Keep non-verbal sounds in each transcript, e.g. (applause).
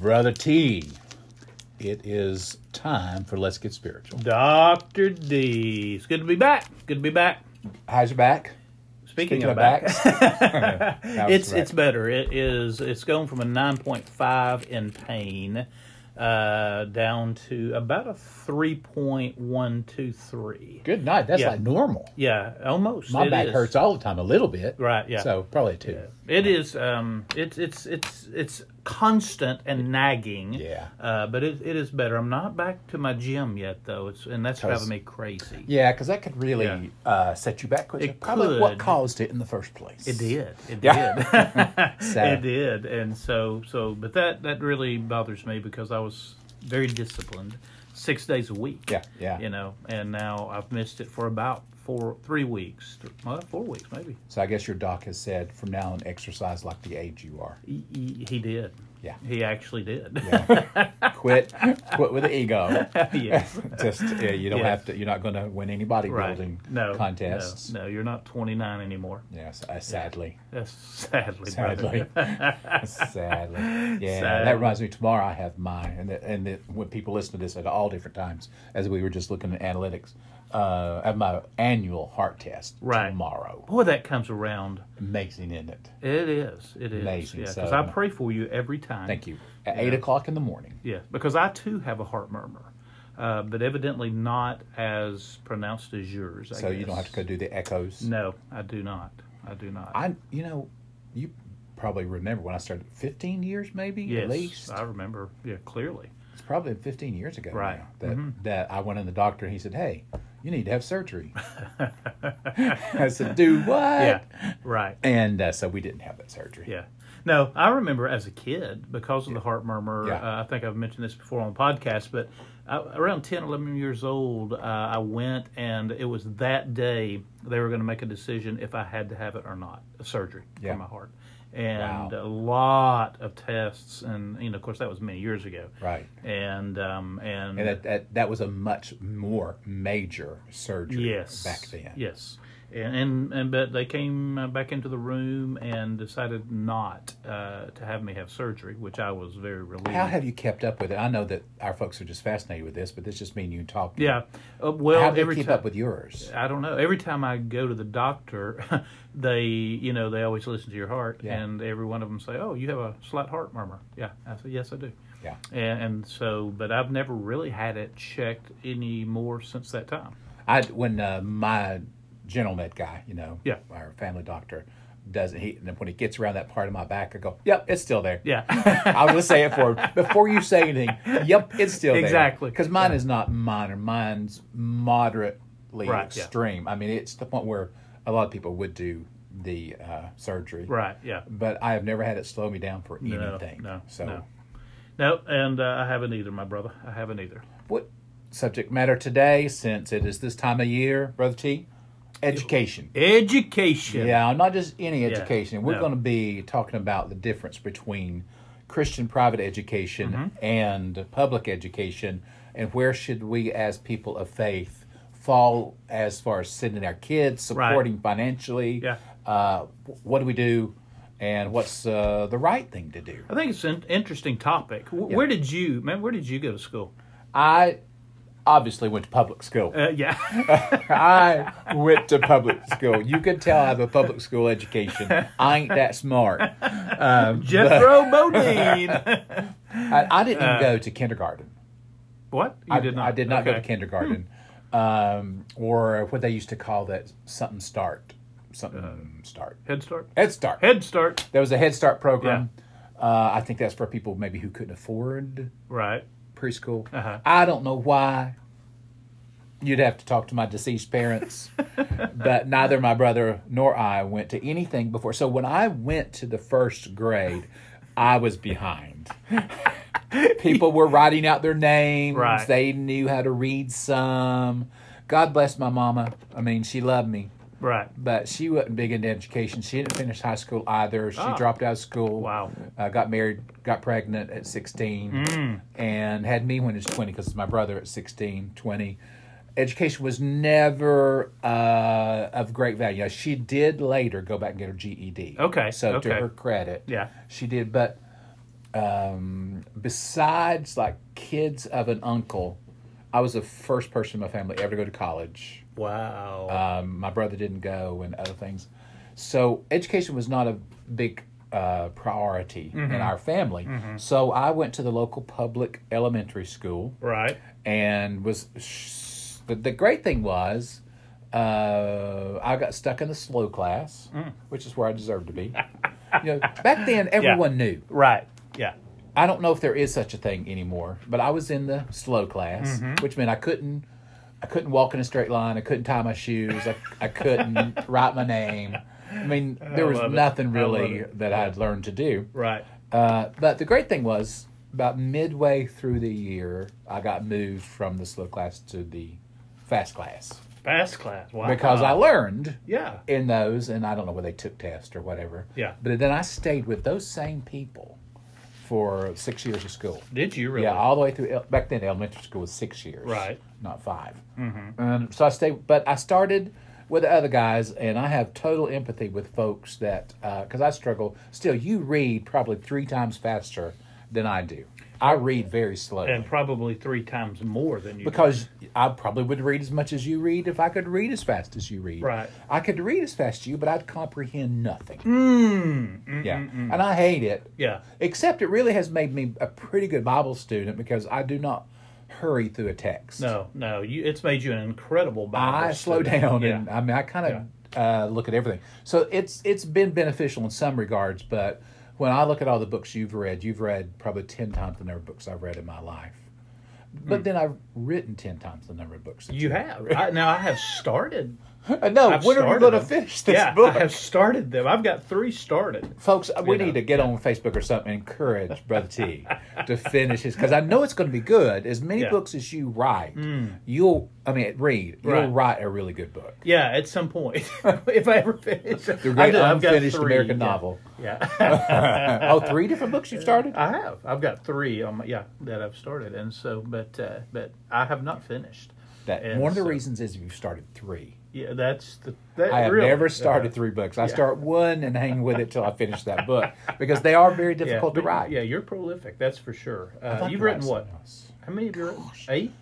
Brother T, it is time for Let's Get Spiritual. Dr. D. It's good to be back. Good to be back. How's your back? Speaking, Speaking of of back, (laughs) (laughs) How's it's it's better. It is it's going from a 9.5 in pain uh, down to about a 3.123. Good night. That's Yeah. like normal. Yeah, almost. My It back is. hurts all the time, a little bit. Right, yeah. So probably a two. It is. Um, it's it's it's it's constant and nagging. Yeah. Uh, but it, it is better. I'm not back to my gym yet though. It's and that's driving me crazy. Yeah, because that could really Yeah. uh, set you back. Which It probably what caused it in the first place. It did. It Yeah. did. (laughs) (laughs) Sad. it did. And so so but that that really bothers me because I was very disciplined, six days a week. Yeah, yeah. You know, and now I've missed it for about four, three weeks. Well, four weeks maybe. So I guess your doc has said from now on, exercise like the age you are. He, he, did. Yeah. He actually did. Yeah. (laughs) quit, quit with the ego. (laughs) yes. (laughs) Just yeah, you don't Yes. have to. You're not going to win any Right. bodybuilding No. contests. No, no, you're not 29 anymore. Yes, uh, sadly. That's sadly. Sadly. Sadly, yeah. Sadly. That reminds me. Tomorrow I have mine, and the, and the, when people listen to this at all different times, as we were just looking at analytics, uh, have my annual heart test Right. tomorrow. Boy, that comes around. Amazing, isn't it? It is. It is. Amazing. Yeah, So- because I pray for you every time. Thank you. At Yeah. eight o'clock in the morning. Yeah, because I too have a heart murmur, uh, but evidently not as pronounced as yours. I so you don't have to go do the echoes. No, I do not. I do not. I, you know, you probably remember when I started. Fifteen years, maybe yes, at least. I remember. Yeah, clearly. It's probably 15 years ago Right. now that Mhm. that I went in the doctor and he said, "Hey, you need to have surgery." (laughs) I said, "Do what?" Yeah, right. And uh, so we didn't have that surgery. Yeah. No, I remember as a kid because of the heart murmur. Yeah. Uh, I think I've mentioned this before on the podcast, but I, around 10, 11 years old, uh, I went and it was that day they were going to make a decision if I had to have it or not, a surgery Yeah. for my heart. And Wow. a lot of tests, and you know, of course, that was many years ago. Right. And um, and, And that, that that was a much more major surgery yes, back then. Yes, and and, and but they came uh, back into the room and decided not uh, to have me have surgery, which I was very relieved. How have you kept up with it? I know that our folks are just fascinated with this, but this just means you talk. yeah, uh, well, How do every you keep time up with yours? I don't know. Every time I go to the doctor, (laughs) they you know they always listen to your heart, Yeah. and every one of them say, "Oh, you have a slight heart murmur." Yeah, I say, "Yes, I do." Yeah. And, and so, but I've never really had it checked any more since that time. I when uh, my general med guy, you know, Yeah. our family doctor, does it. He and then when he gets around that part of my back, I go, "Yep, it's still there." Yeah. (laughs) I'll just say it for him before you say anything. Yep, it's still there. Exactly. Because mine Yeah. is not minor. Mine's moderately Right, yeah. extreme. I mean, it's the point where a lot of people would do the uh, surgery. right. Yeah. But I have never had it slow me down for No, anything. no, So, no. No, and uh, I haven't either, my brother. I haven't either. what subject matter today? Since it is this time of year, brother T, education. Education. Yeah, not just any education. We're no. going to be talking about the difference between Christian private education Mm-hmm. and public education, and where should we, as people of faith, fall as far as sending our kids, Right. supporting financially. Yeah. Uh, what do we do, and what's uh, the right thing to do? I think it's an interesting topic. Where did you, man? Where did you go to school? I obviously went to public school. Uh, yeah. (laughs) I went to public school. You could tell I have a public school education. I ain't that smart. Um, Jethro Bodine. (laughs) I, I didn't even go to kindergarten. what? You I did not. I did not go to Okay. kindergarten, um, or what they used to call that something start, something start, Head Start. Head Start. Head Start. There was a Head Start program. Uh, I think that's for people maybe who couldn't afford Right. Preschool. Uh-huh. I don't know why. You'd have to talk to my deceased parents, (laughs) but neither my brother nor I went to anything before. So when I went to the first grade, I was behind. (laughs) People were writing out their names. Right. They knew how to read some. God bless my mama. I mean, she loved me, Right. but she wasn't big into education. She didn't finish high school either. She Ah. dropped out of school Wow. uh, got married, got pregnant at 16, Mm. and had me when he was 20 because my brother at 16, 20. Education was never uh, of great value. She did later go back and get her GED. Okay, So to her credit, Yeah. she did. But um, besides like kids of an uncle, I was the first person in my family ever to go to college. Wow. Um, my brother didn't go, and other things. So education was not a big uh, priority in our family. So I went to the local public elementary school right. and was. Sh- the, the great thing was, uh, I got stuck in the slow class, which is where I deserved to be. (laughs) you know, back then everyone knew. Right. Yeah. I don't know if there is such a thing anymore, but I was in the slow class, Mm-hmm. which meant I couldn't I couldn't walk in a straight line, I couldn't tie my shoes, I, I couldn't (laughs) write my name. I mean, there was love it. nothing I really that I'd learned to do. Right. Uh, but the great thing was, about midway through the year, I got moved from the slow class to the fast class Fast class. Wow. because I learned Yeah. in those, and I don't know whether they took tests or whatever. Yeah. But then I stayed with those same people for six years of school. Did you really? Yeah, all the way through. Back then, elementary school was six years, Right. Not 5 Mm-hmm. Um, so I stayed, but I started with the other guys, and I have total empathy with folks that because I struggle. Still, you read probably three times faster than I do. I read very slowly and probably three times more than you. because I probably would read as much as you read if I could read as fast as you read. Right. I could read as fast as you, but I'd comprehend nothing. Mm, mm, Yeah, mm, mm. and I hate it. Yeah. Except it really has made me a pretty good Bible student because I do not hurry through a text. No, no. You. It's made you an incredible Bible. I slow down Yeah. and I mean I kind of uh, look at everything. So it's it's been beneficial in some regards, but when I look at all the books you've read, you've read probably ten times the number of books I've read in my life. But hmm. then I've written ten times the number of books. That. You have. I, now I have started. (laughs) I know. I've when are we going to finish this yeah, book? I have started them. I've got three started. Folks, we know, need to get on Facebook or something and encourage Brother T to finish his because I know it's going to be good. As many Yeah. books as you write, you'll I mean read, you'll Right. write a really good book. Yeah, at some point, (laughs) if I ever finish, The great do. Unfinished three, American yeah. novel. Yeah. (laughs) oh, three different books you've started. I have. I've got three. On my, yeah, that I've started, and so, but, uh, but I have not finished. That And one of the so- reasons is you've started three. Yeah, that's the. That, I have really, never started uh, three books. I yeah. start one and hang with it till I finish that book because they are very (laughs) difficult yeah, to write. Yeah, you're prolific. That's for sure. Uh, you've written what? else. How many have you written? Eight.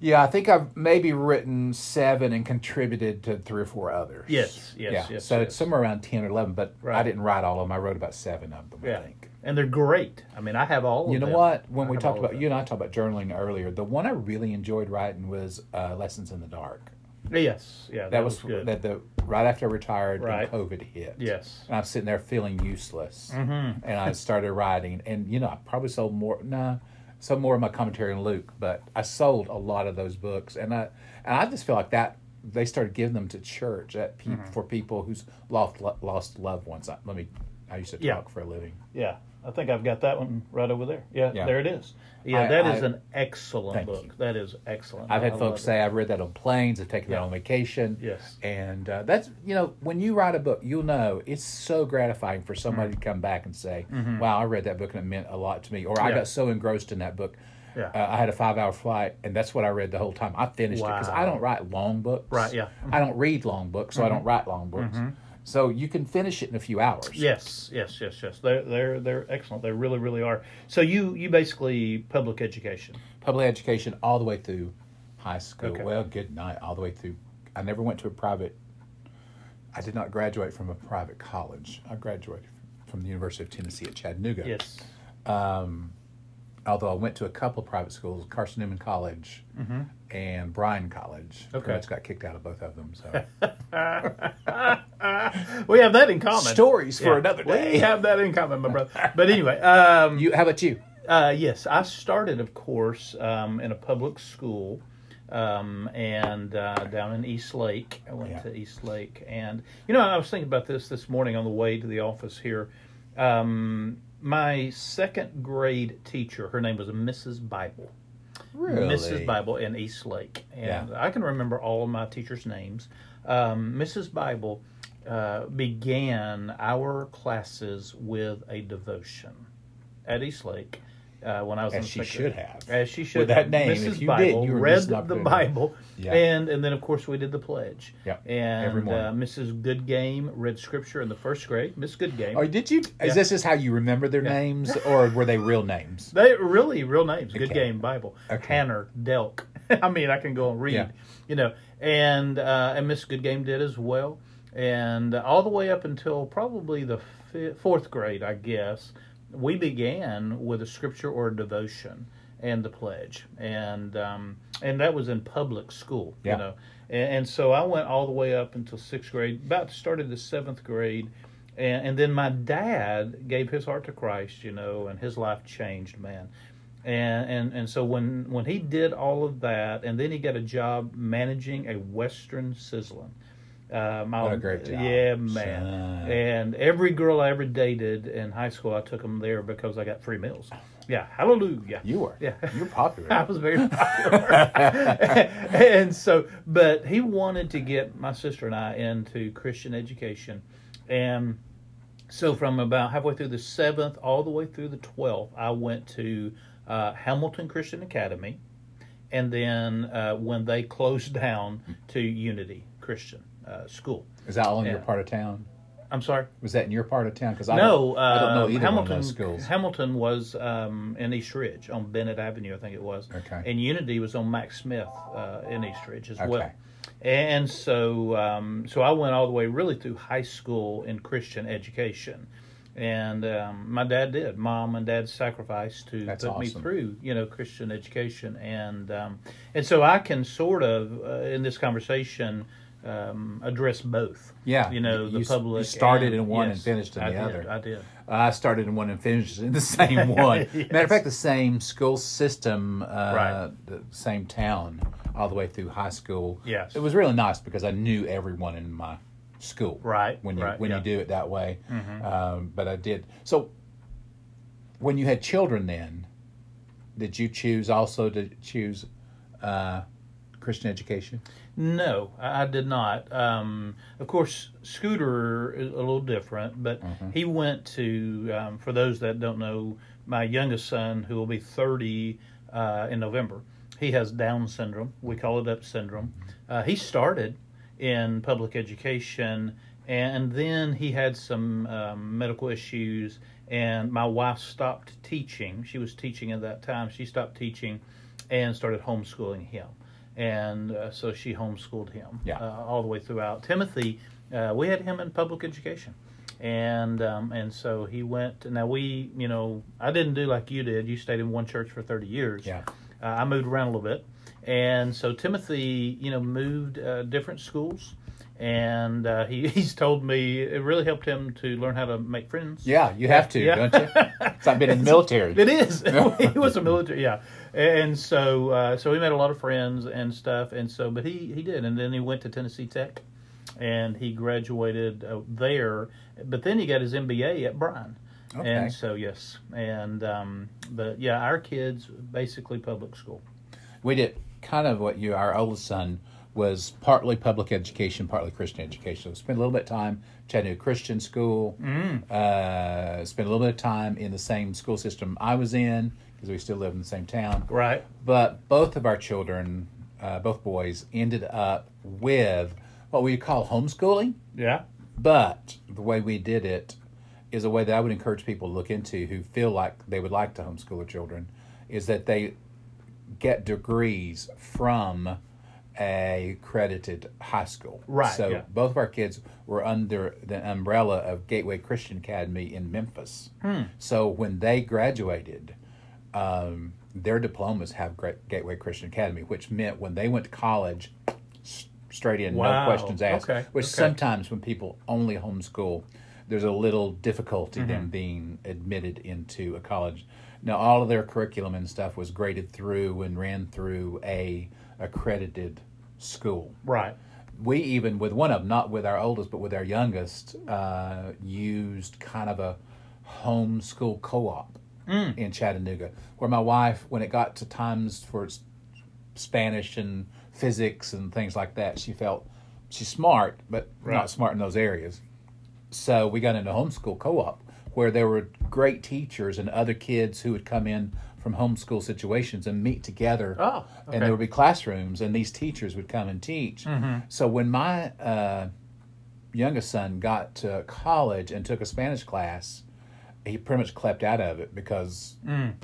Yeah, I think I've maybe written seven and contributed to three or four others. Yes, yes, yeah. yes, So yes. it's somewhere around ten or eleven, but I didn't write all of them. I wrote about seven of them. I think. and they're great. I mean, I have all. Of them. You know them. what? When I we talked about you and I talked about journaling earlier, the one I really enjoyed writing was uh, Lessons in the Dark. Yes, yeah, that, That, was, was, good. that the right after I retired Right. and COVID hit. yes. And I'm sitting there feeling useless. Mm-hmm. And I started writing, and you know, I probably sold more. Nah, sold more of my commentary on Luke, but I sold a lot of those books, and I and I just feel like that they started giving them to church at pe- Mm-hmm. for people who's lost lo- lost loved ones. I, let me. I used to talk Yeah. for a living. Yeah, I think I've got that one right over there. Yeah, Yeah. there it is. Yeah, I- that is I- an excellent book. you. That is excellent. I've had love folks it. say I've read that on planes, I've taken that on vacation. Yes. And uh, that's, you know, when you write a book, you'll know it's so gratifying for somebody to come back and say, wow, I read that book and it meant a lot to me. Or I Mm-hmm. Yeah. got so engrossed in that book. Yeah. Uh, I had a five hour flight and that's what I read the whole time. I finished it because I don't write long books. Right, yeah. Mm-hmm. I don't read long books, so I don't write long books. So you can finish it in a few hours. Yes, yes, yes, yes. They're they're they're excellent. They really, really are. So you you basically public education. Public education all the way through high school. Okay. Well, good night, all the way through. I never went to a private. I did not graduate from a private college. I graduated from the University of Tennessee at Chattanooga. Yes. Um, although I went to a couple of private schools, Carson Newman College and Bryan College. Okay. Pretty much got kicked out of both of them. So (laughs) (laughs) we have that in common. stories for Yeah. another day. We have that in common, my brother. (laughs) But anyway, um, You, how about you? Uh, yes, I started, of course, um, in a public school, um, and uh, down in East Lake. I went Yeah. to East Lake, and you know, I was thinking about this this morning on the way to the office here. Um, my second grade teacher, her name was Mrs. Bible. Mrs. Bible in East Lake, and Yeah. I can remember all of my teachers' names. Um, Mrs. Bible uh, began our classes with a devotion at East Lake, uh, when I was in As she second- should have. As she should With that name, Mrs. if you Bible did, you read the. Bible, Yeah. and and then of course we did the pledge. Yep, And every morning. Uh, Mrs. Goodgame read scripture in the first grade. Miss Goodgame. Oh, did you? Yeah. Is this just how you remember their names, (laughs) or were they real names? They really real names. Good Okay. Game Bible. Okay. Hanner Delk. (laughs) I mean, I can go and read. Yeah. You know, and uh, and Miss Good Game did as well, and all the way up until probably the fi fourth grade, I guess, we began with a scripture or a devotion and the pledge, and um, and that was in public school. Yeah. You know, and, and so I went all the way up until sixth grade. About started the seventh grade. And, and then my dad gave his heart to Christ, you know, and his life changed, man and and and so when when he did all of that, and then he got a job managing a Western Sizzlin. Um, What a great job, Yeah, man. son. And every girl I ever dated in high school, I took them there because I got free meals. Yeah, hallelujah. You were. Yeah. You're popular. (laughs) I was very popular. (laughs) and so, but he wanted to get my sister and I into Christian education. And so, from about halfway through the seventh all the way through the 12th, I went to uh, Hamilton Christian Academy. And then uh, when they (laughs) closed down to Unity Christian uh, School. Is that all in your part of town? I'm sorry? Was that in your part of town? Because I no, don't, I don't know uh, either Hamilton. one of those schools. Hamilton was um, in East Ridge on Bennett Avenue, I think it was. Okay. And Unity was on Max Smith uh, in East Ridge as well. And so, um, so I went all the way really through high school in Christian education, and um, my dad did. Mom and dad sacrificed to That's put me through, you know, Christian education, and um, and so I can sort of uh, in this conversation um, address both. Yeah, you know, the you public. you started and- in one and finished in I the did, other. I did. I started in one and finished in the (laughs) same (laughs) one. Yes. Matter of fact, the same school system, uh, Right. the same town, all the way through high school. Yes. it was really nice because I knew everyone in my school. Right, when you right, when yeah. Mm-hmm. you do it that way. Um, but I did so. When you had children, then did you choose also to choose uh, Christian education? No, I did not. Um, of course, Scooter is a little different, but Mm-hmm. he went to. Um, for those that don't know, my youngest son, who will be thirty uh, in November, he has Down syndrome. We call it Up syndrome. Uh, he started in public education, and then he had some um, medical issues. And my wife stopped teaching. She was teaching at that time. She stopped teaching, and started homeschooling him and uh, so she homeschooled him Yeah. uh, all the way throughout. Timothy, uh, we had him in public education, and um, and so he went. Now we, you know, I didn't do like you did. You stayed in one church for thirty years. Yeah. Uh, I moved around a little bit, and so Timothy, you know, moved uh, different schools. And uh, he, (laughs) he's told me it really helped him to learn how to make friends. Yeah, you have to, Yeah. don't you? (laughs) It's like being in the military. It is. (laughs) he was a military, yeah. And so, uh, so he made a lot of friends and stuff. And so, but he he did, and then he went to Tennessee Tech, and he graduated uh, there. But then he got his MBA at Bryan. Okay. And so, yes, and um, but yeah, our kids basically public school. we did kind of what you our oldest son was partly public education partly christian education so spent a little bit of time chattanooga christian school uh, spent a little bit of time in the same school system i was in because we still live in the same town Right. but both of our children uh, both boys ended up with what we call homeschooling Yeah. but the way we did it is a way that I would encourage people to look into who feel like they would like to homeschool their children is that they get degrees from a credited high school. Right, So yeah. both of our kids were under the umbrella of Gateway Christian Academy in Memphis. Hmm. So when they graduated, um, their diplomas have Gateway Christian Academy, which meant when they went to college, straight in, Wow, no questions asked. okay, Which okay. sometimes when people only homeschool, there's a little difficulty them Mm-hmm. being admitted into a college. Now, all of their curriculum and stuff was graded through and ran through a accredited school. Right. We even, with one of them, not with our oldest, but with our youngest, uh, used kind of a homeschool co-op Mm. in Chattanooga, where my wife, when it got to times for Spanish and physics and things like that, she felt she's smart, but Right. not smart in those areas. So we got into homeschool co-op where there were great teachers and other kids who would come in from homeschool situations and meet together. Oh, And okay. Mm-hmm. there would be classrooms, and these teachers would come and teach. So when my uh, youngest son got to college and took a Spanish class, he pretty much clept out of it because Mm.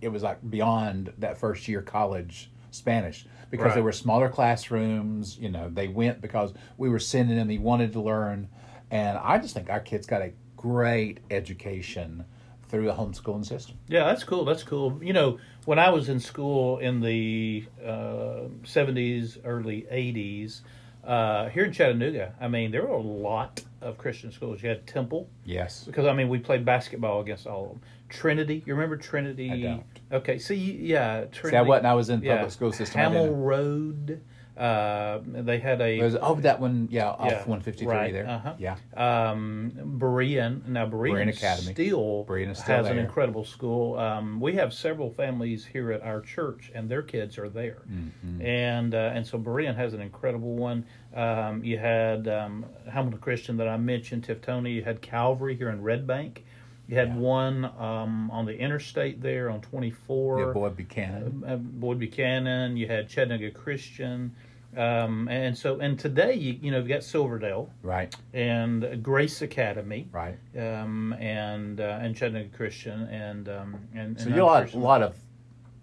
it was like beyond that first year college Spanish because Right. there were smaller classrooms. You know, they went because we were sending them. He wanted to learn, and I just think our kids got a great education through the homeschooling system. Yeah, that's cool. That's cool. You know, when I was in school in the uh, 70s, early 80s, uh, here in Chattanooga, I mean, there were a lot of Christian schools. You had Temple, Yes. because, I mean, we played basketball against all of them. Trinity, you remember Trinity? I don't. Okay, see, yeah, Trinity. See, I wasn't. I was in the yeah. public school system. Hamel. Road. Uh, they had a was, oh, that one, yeah, off Yeah, 153 right, there. uh-huh. Yeah. um, Berean. Now Berean, Berean Academy. still Berean is still has an incredible school. Um, we have several families here at our church, and their kids are there, Mm-hmm. and uh, and so Berean has an incredible one. Um, you had um, Hamilton Christian that I mentioned, Tiftonia. You had Calvary here in Red Bank. You had Yeah. one um, on the interstate there on 24. Yeah, Boyd Buchanan. uh, Boyd Buchanan. You had Chattanooga Christian. Um, and so, and today, you, you know, you've got Silverdale Right. and Grace Academy, Right. um, and uh, and Chattanooga Christian, and um, and, So and you a lot, a lot of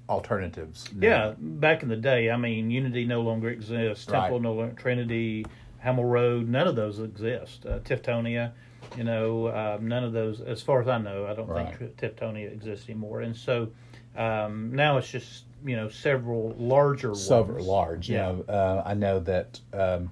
alternatives. now. Yeah, back in the day, I mean, Unity no longer exists. Temple Right. no longer. Trinity, Hamel Road, none of those exist. Uh, Tiftonia, you know, um, none of those, as far as I know, I don't Right. think Tiftonia exists anymore. And so um, now it's just you know several larger Several large. You Yeah. know, uh, I know that um,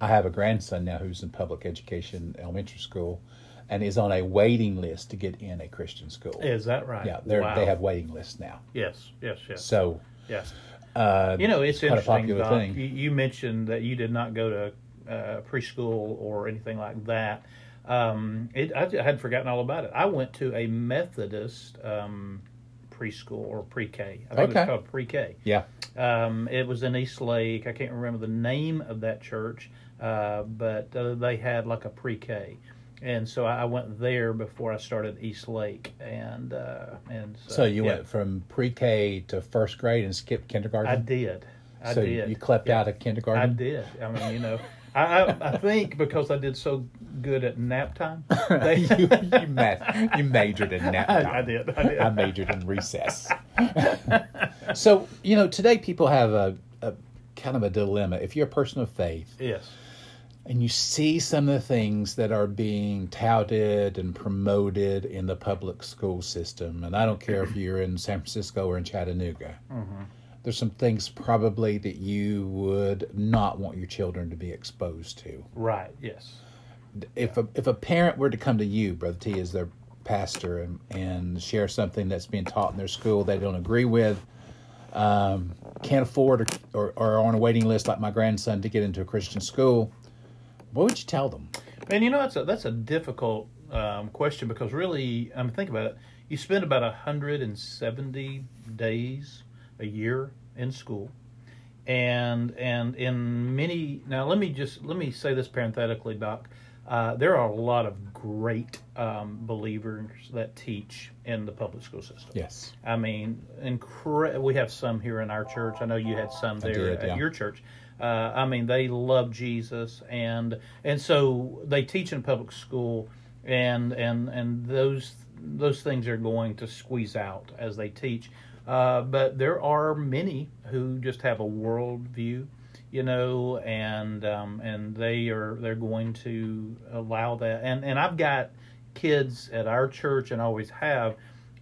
I have a grandson now who's in public education elementary school, and is on a waiting list to get in a Christian school. Is that right? Yeah, they Wow. they have waiting lists now. Yes, yes, yes, So, yes. uh, You know, it's a interesting. popular Doc, thing. You, you mentioned that you did not go to uh, preschool or anything like that. Um, it, I, I had forgotten all about it. I went to a Methodist um, preschool or pre-K. I think it Okay. was called pre-K. yeah, Um, it was in East Lake. I can't remember the name of that church, uh, but uh, they had like a pre-K, and so I I went there before I started East Lake, and uh, and so, so you yeah, went from pre-K to first grade and skipped kindergarten. I did. I so did. you clept Yeah. out of kindergarten. I did. I mean, you know, I, I I think because I did so good at nap time. They, (laughs) you, you, ma- you majored in nap time. I did. I did. I majored in recess. so you know, today people have a, a kind of a dilemma. If you're a person of faith yes. and you see some of the things that are being touted and promoted in the public school system, and I don't care if you're in San Francisco or in Chattanooga. Mm-hmm. There's some things probably that you would not want your children to be exposed to. Right. Yes. If a if a parent were to come to you, Brother T, as their pastor, and and share something that's being taught in their school they don't agree with, um, can't afford or, or or are on a waiting list like my grandson to get into a Christian school, what would you tell them? And you know that's a that's a difficult um, question because really, I mean, think about it. You spend about hundred and seventy days a year in school, and and in many now let me just let me say this parenthetically, Doc. Uh, there are a lot of great um, believers that teach in the public school system. Yes. I mean, incre- we have some here in our church. I know you had some there did, at yeah. your church. Uh, I mean, they love Jesus, and and so they teach in public school, and and and those those things are going to squeeze out as they teach. Uh, but there are many who just have a world view, you know, and um, and they are they're going to allow that. And and I've got kids at our church, and always have,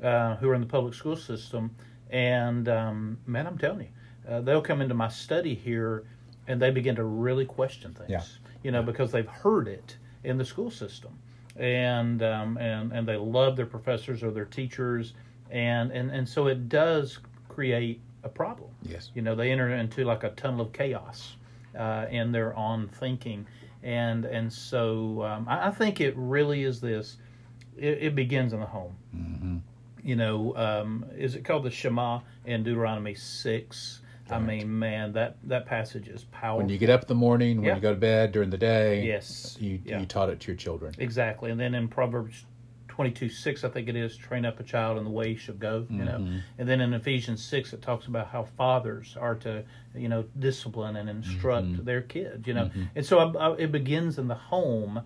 uh, who are in the public school system, and um, man, I'm telling you, uh, they'll come into my study here, and they begin to really question things, Yeah. you know, because they've heard it in the school system, and um, and and they love their professors or their teachers, and and and so it does create a problem. Yes. You know, they enter into like a tunnel of chaos uh, in their on thinking, and and so um, I, I think it really is this. It, it begins in the home. Mm-hmm. You know, um, is it called the Shema in Deuteronomy six? I mean, man, that that passage is powerful. When you get up in the morning, when Yeah. you go to bed during the day, yes, you yeah. you taught it to your children. Exactly. And then in Proverbs 22 6, I think it is, train up a child in the way he should go, you know. Mm-hmm. And then in Ephesians 6, it talks about how fathers are to, you know, discipline and instruct Mm-hmm. their kids, you know. And so I, I, it begins in the home.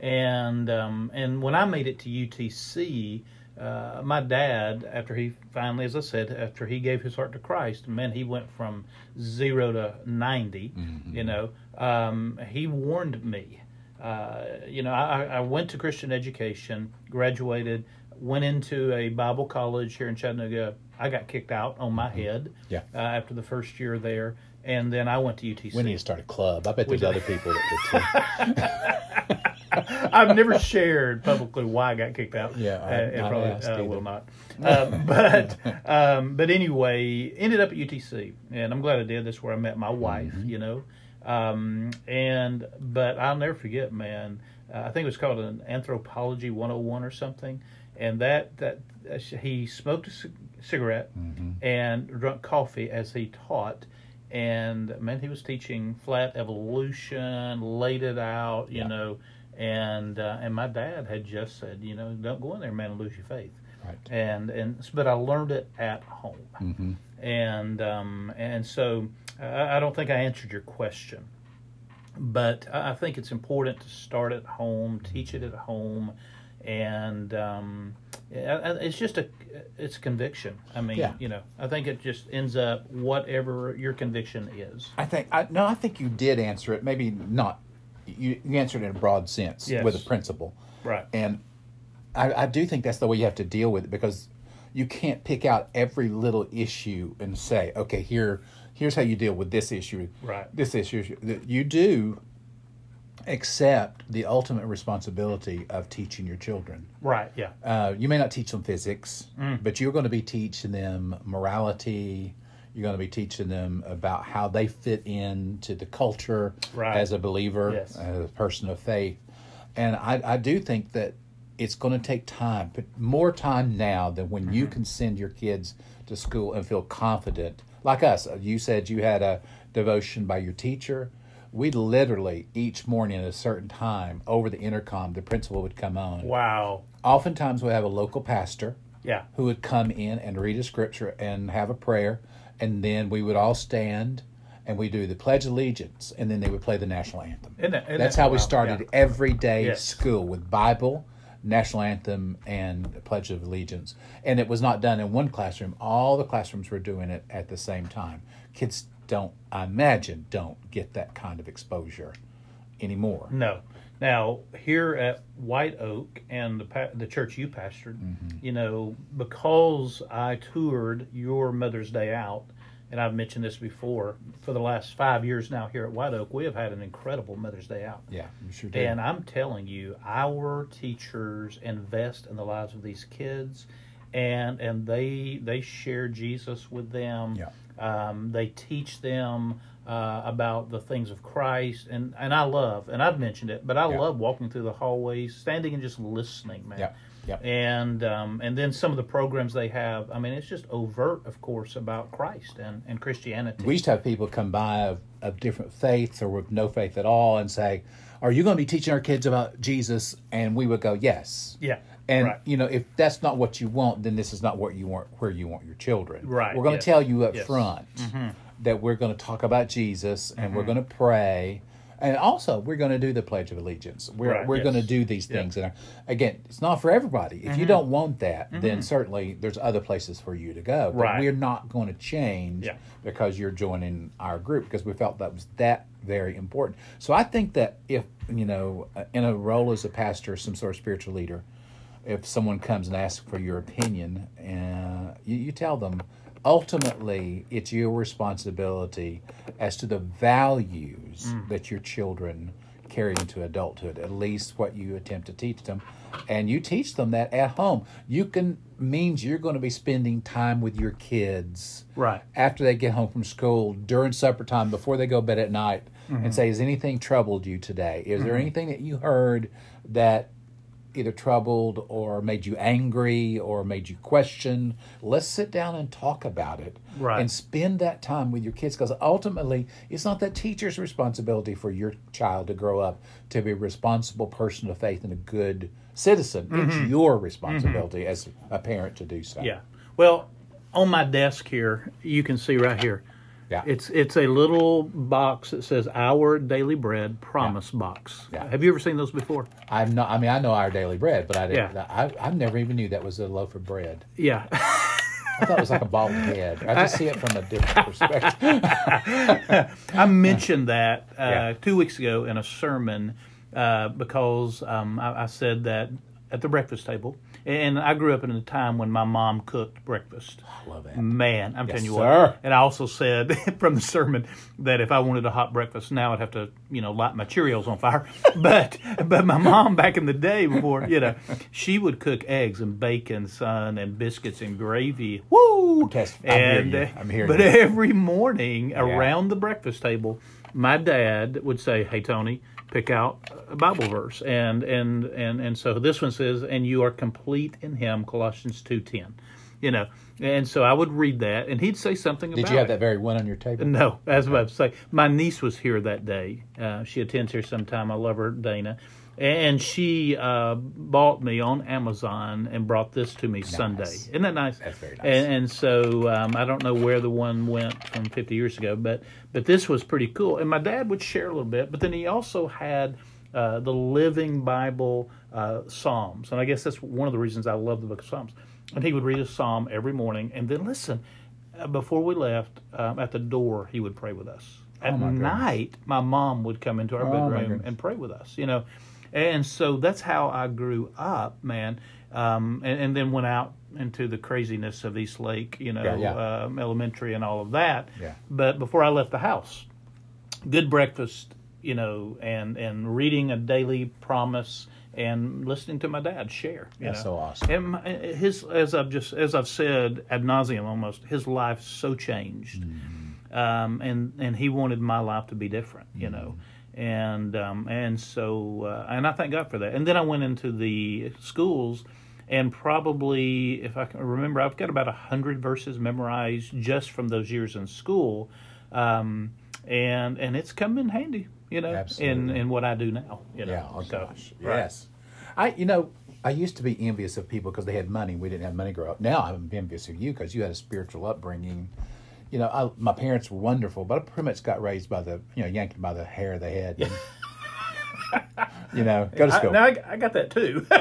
And um, and when I made it to UTC, uh, my dad, after he finally, as I said, after he gave his heart to Christ, man, he went from zero to 90, you know, um, he warned me. Uh, you know, I, I went to Christian education, graduated, went into a Bible college here in Chattanooga. I got kicked out on my head Yeah. uh, after the first year there. And then I went to UTC. We need to start a club. I bet there's other people that would too. (laughs) I've never shared publicly why I got kicked out. Yeah, uh, it not probably uh, will not. Um, (laughs) but um, but anyway, ended up at UTC, and I'm glad I did. That's where I met my wife. Mm-hmm. You know, um, and but I'll never forget, man. Uh, I think it was called an Anthropology 101 or something, and that that uh, he smoked a c- cigarette Mm-hmm. and drank coffee as he taught. And man, he was teaching flat evolution, laid it out, you Yeah. know, and uh, and my dad had just said, you know, don't go in there, man, and lose your faith. Right. And and but I learned it at home, Mm-hmm. And um, and so I, I don't think I answered your question, but I think it's important to start at home, teach it at home, and um, it's just a it's conviction. I mean, Yeah. you know, I think it just ends up whatever your conviction is. I think I no, I think you did answer it. Maybe not. You, you answered it in a broad sense Yes. with a principle, Right. and I, I do think that's the way you have to deal with it because you can't pick out every little issue and say, okay, here, here's how you deal with this issue, Right. This issue. That You do accept the ultimate responsibility of teaching your children. Right. Yeah. Uh, you may not teach them physics, Mm. but you're going to be teaching them morality. You're going to be teaching them about how they fit into the culture Right. as a believer, Yes. as a person of faith. And I, I do think that it's going to take time, but more time now than when you Mm-hmm. can send your kids to school and feel confident. Like us, you said you had a devotion by your teacher. We literally each morning at a certain time over the intercom, the principal would come on Wow. oftentimes we have a local pastor Yeah. who would come in and read a scripture and have a prayer and then we would all stand and we do the pledge of allegiance and then they would play the national anthem Isn't that- isn't that's that how we started Yeah. every day Yes. school with bible national anthem and pledge of allegiance and it was not done in one classroom all the classrooms were doing it at the same time kids don't i imagine don't get that kind of exposure anymore No. Now here at White Oak and the pa- the church you pastored, Mm-hmm. you know, because I toured your Mother's Day out, and I've mentioned this before. For the last five years now here at White Oak, we have had an incredible Mother's Day out. yeah you sure do And I'm telling you, our teachers invest in the lives of these kids, and and they they share Jesus with them. Yeah. Um, they teach them uh, about the things of Christ, and and I love, and I've mentioned it, but I Yeah. love walking through the hallways, standing and just listening, man. Yeah, yeah. And um, and then some of the programs they have. I mean, it's just overt, of course, about Christ and and Christianity. We used to have people come by of, of different faiths or with no faith at all and say, Are you going to be teaching our kids about Jesus? And we would go, Yes. yeah. And right. you know, if that's not what you want, then this is not what you want where you want your children. Right, We're going yes. to tell you up Yes. front Mm-hmm. that we're going to talk about Jesus and we're going to pray. And also, we're going to do the Pledge of Allegiance. We're, Right, we're going to do these Yeah. things. And again, it's not for everybody. If Mm-hmm. you don't want that, then certainly there's other places for you to go. But Right. we're not going to change Yeah. because you're joining our group because we felt that was that very important. So I think that if, you know, uh, in a role as a pastor, some sort of spiritual leader, if someone comes and asks for your opinion, uh, you, you tell them ultimately it's your responsibility as to the values mm. that your children carry into adulthood, at least what you attempt to teach them. And you teach them that at home. You can means you're going to be spending time with your kids Right. after they get home from school during supper time before they go to bed at night and mm-hmm. say has anything troubled you today is there mm-hmm. anything that you heard that either troubled or made you angry or made you question, let's sit down and talk about it. Right. And spend that time with your kids because ultimately it's not that teacher's responsibility for your child to grow up to be a responsible person of faith and a good citizen. It's mm-hmm. your mm-hmm. responsibility as a parent to do so. Yeah. Well, on my desk here, you can see right here. Yeah. It's it's a little box that says "Our Daily Bread Promise Box." Yeah. Have you ever seen those before? I'm not. I mean, I know our daily bread, but I didn't. Yeah. I, I never even knew that was a loaf of bread. Yeah. I thought it was like a bald head. I just see it from a different (laughs) perspective. I mentioned that uh, Yeah. two weeks ago in a sermon uh, because um, I, I said that at the breakfast table, and I grew up in a time when my mom cooked breakfast. I love that. Man, I'm Yes, telling you sir. what. And I also said (laughs) from the sermon that if I wanted a hot breakfast now, I'd have to, you know, light my Cheerios on fire. (laughs) but but my mom back in the day, before you know, she would cook eggs and bacon, son, and biscuits and gravy. Woo! test- I'm hearing and you. uh, I'm hearing but you. every morning around the breakfast table, my dad would say, "Hey Tony, pick out a Bible verse," and and and and so this one says, "And you are complete in Him," Colossians two ten. You know, and so I would read that, and he'd say something Did about you have it. that very one on your table? No, as I was about to say. My niece was here that day. Uh, she attends here sometime. I love her, Dana. And she uh, bought me on Amazon and brought this to me Sunday. Isn't that nice? That's very nice. And, and so um, I don't know where the one went from 50 years ago, but but this was pretty cool. And my dad would share a little bit, but then he also had uh, the Living Bible uh, Psalms, and I guess that's one of the reasons I love the Book of Psalms. And he would read a psalm every morning, and then listen. Uh, before we left, um, at the door, he would pray with us. At Oh, my night, my mom would come into our Oh, bedroom and pray with us. You know, and so that's how I grew up, man. Um, and, and then went out into the craziness of East Lake, you know, Yeah, yeah. Um, elementary and all of that. Yeah. But before I left the house, good breakfast, you know, and and reading a daily promise and listening to my dad share. That's know? so awesome. And my, his, as I've just as I've said ad nauseum, almost his life so changed, Mm-hmm. um, and and he wanted my life to be different, you know, Mm-hmm. And um, and so uh, and I thank God for that. And then I went into the schools. And probably, if I can remember, I've got about a hundred verses memorized just from those years in school, um, and and it's come in handy, you know, in Absolutely. in what I do now. You know, Yeah. Oh So, gosh. right. Yes. I. You know. I used to be envious of people because they had money. We didn't have money grow up. Now I'm envious of you because you had a spiritual upbringing. You know, I, my parents were wonderful, but I pretty much got raised by the, you know, yanked by the hair of the head. and, (laughs) you know, go to I, school. now I, I got that too. (laughs)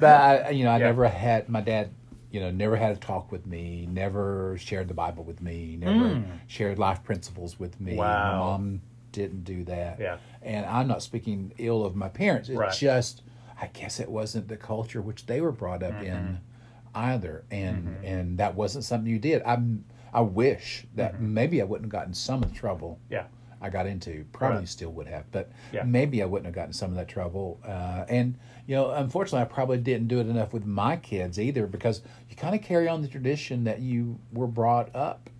But I, you know, I Yeah. never had my dad. You know, never had a talk with me. Never shared the Bible with me. Never shared life principles with me. My Mm. Wow. mom didn't do that. Yeah. And I'm not speaking ill of my parents. It's Right. just, I guess it wasn't the culture which they were brought up Mm-hmm. in, either. And and that wasn't something you did. I'm. I wish that maybe I wouldn't have gotten some of the trouble yeah. I got into. Probably Right. still would have, but Yeah. maybe I wouldn't have gotten some of that trouble. Uh, and you know, unfortunately, I probably didn't do it enough with my kids either because you kind of carry on the tradition that you were brought up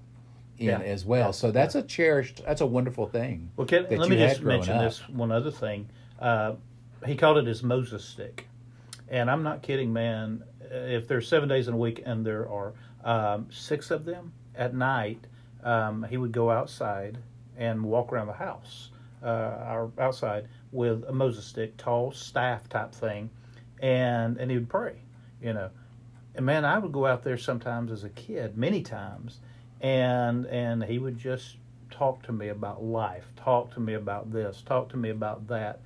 in Yeah. as well. Yeah. So that's a cherished, that's a wonderful thing. Well, can, that let me just mention up. this one other thing. Uh, he called it his Moses stick, and I'm not kidding, man. If there's seven days in a week and there are um, six of them at night, um, he would go outside and walk around the house, uh, or outside with a Moses stick, tall staff type thing, and and he would pray, you know. And man, I would go out there sometimes as a kid, many times, and and he would just talk to me about life, talk to me about this, talk to me about that.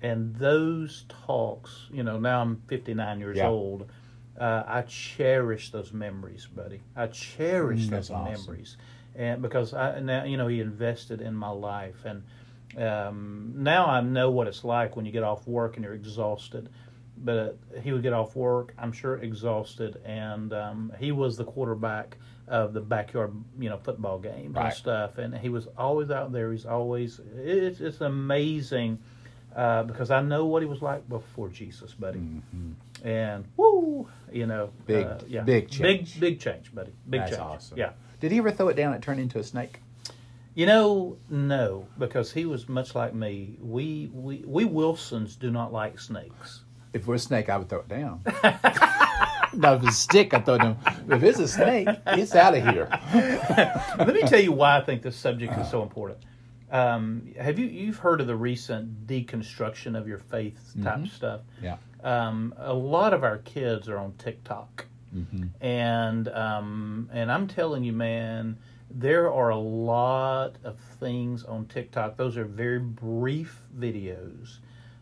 And those talks, you know, now I'm 59 years Yeah. old. Uh, I cherish those memories, buddy. I cherish Mm, those awesome. memories, and because I now you know he invested in my life, and um, now I know what it's like when you get off work and you're exhausted. But he would get off work, I'm sure, exhausted, and um, he was the quarterback of the backyard, you know, football games and stuff. And he was always out there. He's always it's it's amazing uh, because I know what he was like before Jesus, buddy. And woo, you know, Mm-hmm. Big- uh, yeah, big change. big big change, buddy, big That's change. awesome. Yeah. Did he ever throw it down and turn into a snake? You know, no, because he was much like me. We we we Wilsons do not like snakes. If were a snake, I would throw it down. (laughs) no, if it's a stick, I throw it down. If it's a snake, it's out of here. (laughs) Let me tell you why I think this subject is so important. Um, have you you've heard of the recent deconstruction of your faith type stuff? Yeah. Um, a lot of our kids are on TikTok, and um, and I'm telling you, man, there are a lot of things on TikTok. Those are very brief videos,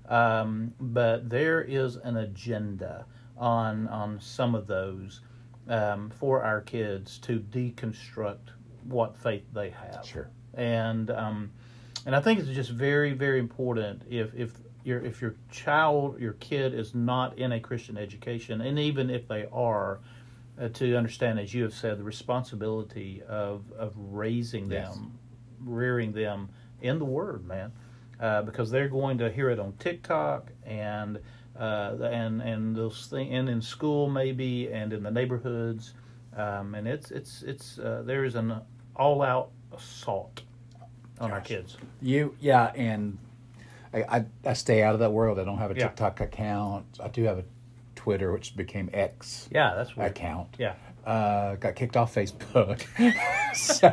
um, but there is an agenda on on some of those um, for our kids to deconstruct what faith they have Sure. and um, and I think it's just very very important if if your if your child your kid is not in a Christian education and even if they are uh, to understand as you have said the responsibility of of raising Yes. them rearing them in the word man uh, because they're going to hear it on TikTok and uh, and and those thing and in school maybe and in the neighborhoods um, and it's it's it's uh, there is an all out assault on our kids. You, yeah, and I, I, I stay out of that world. I don't have a Yeah. TikTok account. I do have a Twitter, which became X Yeah, that's weird. account. Yeah. Uh, got kicked off Facebook. (laughs) so,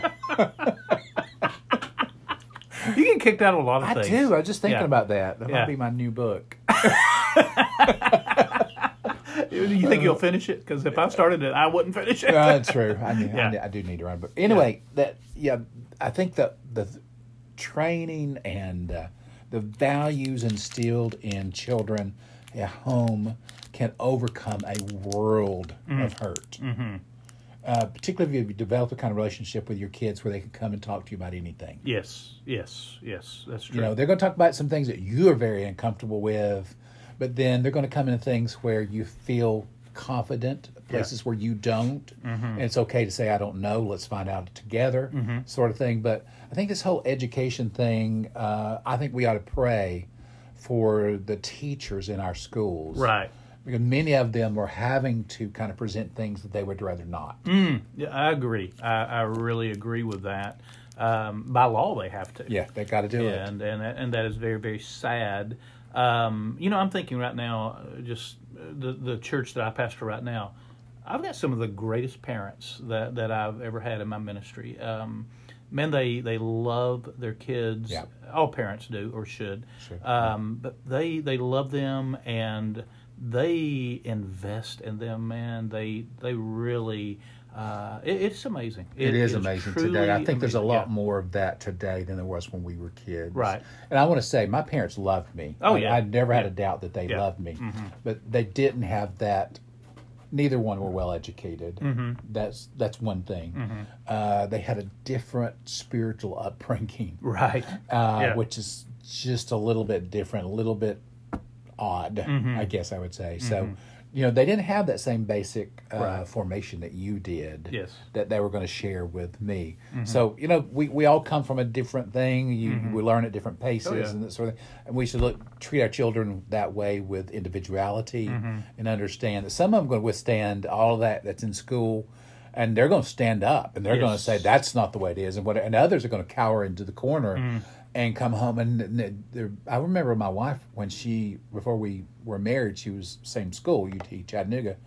You get kicked out of a lot of I things. do. I was just thinking Yeah. about that. That Yeah. might be my new book. (laughs) (laughs) You think you'll finish it? Because if I started it, I wouldn't finish it. That's true. I, need, Yeah. I, I do need to run, but anyway, that yeah, I think that the training and uh, the values instilled in children at home can overcome a world of hurt. Mm-hmm. Uh, particularly if you develop a kind of relationship with your kids where they can come and talk to you about anything. Yes, yes, yes. That's true. You know, they're going to talk about some things that you are very uncomfortable with, but then they're going to come into things where you feel confident, places where you don't. And it's okay to say, I don't know, let's find out together, sort of thing. But I think this whole education thing, uh, I think we ought to pray for the teachers in our schools. right. Because many of them are having to kind of present things that they would rather not. Yeah, I agree. I, I really agree with that. Um, by law, they have to. Yeah, they got to do it. and and and that is very very sad. Um, you know, I'm thinking right now, uh, just uh, the the church that I pastor right now. I've got some of the greatest parents that that I've ever had in my ministry. Um, man, they they love their kids. Yeah. All parents do or should. Sure. Um, but they they love them and they invest in them. Man, they they really. Uh, it, it's amazing. it is, amazing today. I think there's a lot Yeah. more of that today than there was when we were kids. Right. And I want to say, my parents loved me. Oh, I, yeah. I never had Yeah. a doubt that they Yeah. loved me, Mhm. but they didn't have that. Neither one were well educated. Mhm. That's that's one thing. Mhm. Uh, they had a different spiritual upbringing, Right. uh, Yeah. which is just a little bit different, a little bit odd, Mhm. I guess I would say. So, you know, they didn't have that same basic uh, Right. formation that you did Yes. that they were going to share with me. Mm-hmm. So you know, we, we all come from a different thing. You we learn at different paces Oh, yeah. and that sort of thing. And we should look treat our children that way with individuality Mm-hmm. and understand that some of them are going to withstand all of that that's in school. And they're going to stand up, and they're going to say that's not the way it is, and what. And others are going to cower into the corner, Mm. And come home. And, I remember my wife when she before we were married, she was same school, UT Chattanooga,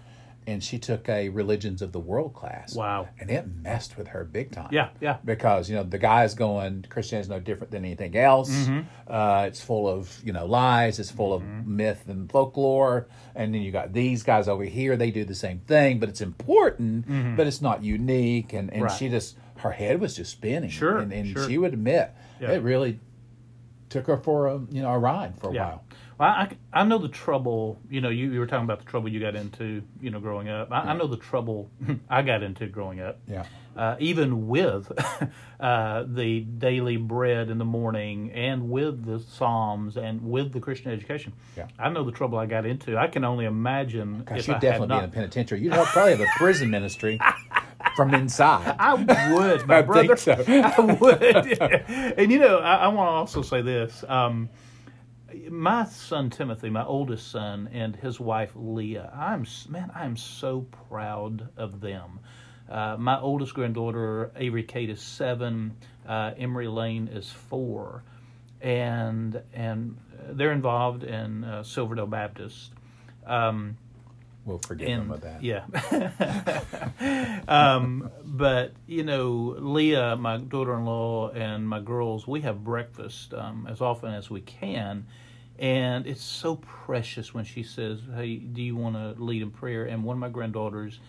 and she took a religions of the world class Wow. and it messed with her big time. Yeah. Yeah. Because you know the guy's going Christianity's no different than anything else. Mm-hmm. Uh, it's full of you know lies. It's full of myth and folklore. And then you got these guys over here. They do the same thing, but it's important, but it's not unique. And and Mm-hmm. Right. she just her head was just spinning. Sure, And, and sure. she would admit Yeah. it really took her for a you know a ride for a Yeah. while. Well, I, I know the trouble. You know, you, you were talking about the trouble you got into. You know, growing up. I, I know the trouble (laughs) I got into growing up. Yeah. Uh, even with (laughs) uh, the daily bread in the morning, and with the Psalms, and with the Christian education. Yeah. I know the trouble I got into. I can only imagine Gosh, I definitely had be in a penitentiary. You'd probably have a prison ministry (laughs) from inside. I would, my (laughs) I brother. so. (laughs) I would. (laughs) and you know, I, I want to also say this. Um, my son Timothy, my oldest son, and his wife Leah. I'm man, I'm so proud of them. Uh, my oldest granddaughter Avery Kate is seven. Uh, Emery Lane is four, and and they're involved in uh, Silverdale Baptist. Um, We'll forgive and him of that. yeah. (laughs) um, but you know, Leah, my daughter-in-law, and my girls, we have breakfast um, as often as we can, and it's so precious when she says, "Hey, do you want to lead in prayer?" And one of my granddaughters,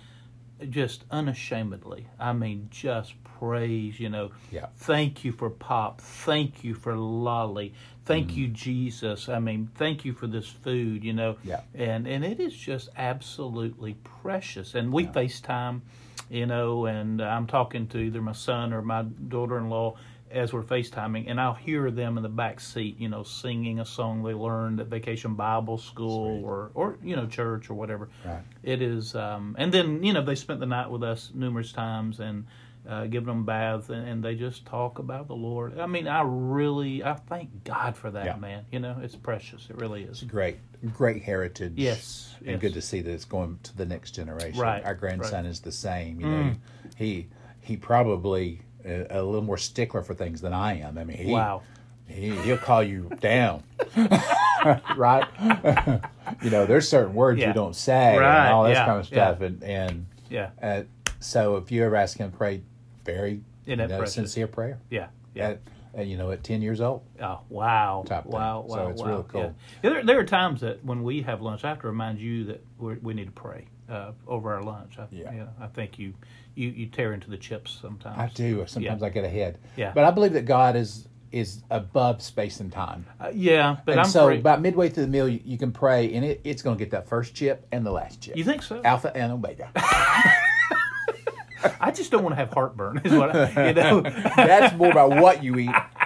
just unashamedly, I mean, just praise. You know, Yeah. thank you for Pop. Thank you for Lolly. Thank Mm-hmm. you, Jesus. I mean, thank you for this food. You know, Yeah. and and it is just absolutely precious. And we FaceTime, you know, and I'm talking to either my son or my daughter-in-law as we're FaceTiming, and I'll hear them in the back seat, you know, singing a song they learned at Vacation Bible School or or you know church or whatever. Right. It is, um, and then you know they spent the night with us numerous times and. Uh, giving them baths and, and they just talk about the Lord. I mean, I really, I thank God for that, Yeah. man. You know, it's precious. It really is. It's great, great heritage. Yes, and yes. good to see that it's going to the next generation. Right, Our grandson right. Mm. is the same. You know, he he probably a, a little more stickler for things than I am. I mean, he, Wow. he he'll call you down, (laughs) right? (laughs) you know, there's certain words Yeah. you don't say Right, and all this yeah, kind of stuff, and and Yeah, uh, so if you ever ask him to pray, very Isn't you know, sincere prayer. yeah, yeah. At, at, you know, at ten years old. Oh wow! Ten. wow! So Wow! it's wow! really cool. Yeah. Yeah, There, there are times that when we have lunch, I have to remind you that we're, we need to pray uh, over our lunch. I, Yeah. I think you, you you tear into the chips sometimes. I do. Sometimes I get ahead. Yeah. But I believe that God is is above space and time. Uh, yeah, but and I'm so about midway through the meal, you, you can pray, and it, it's going to get that first chip and the last chip. You think so? Alpha and Omega. (laughs) I just don't want to have heartburn. Is what I, you know. (laughs) That's more about what you eat. (laughs)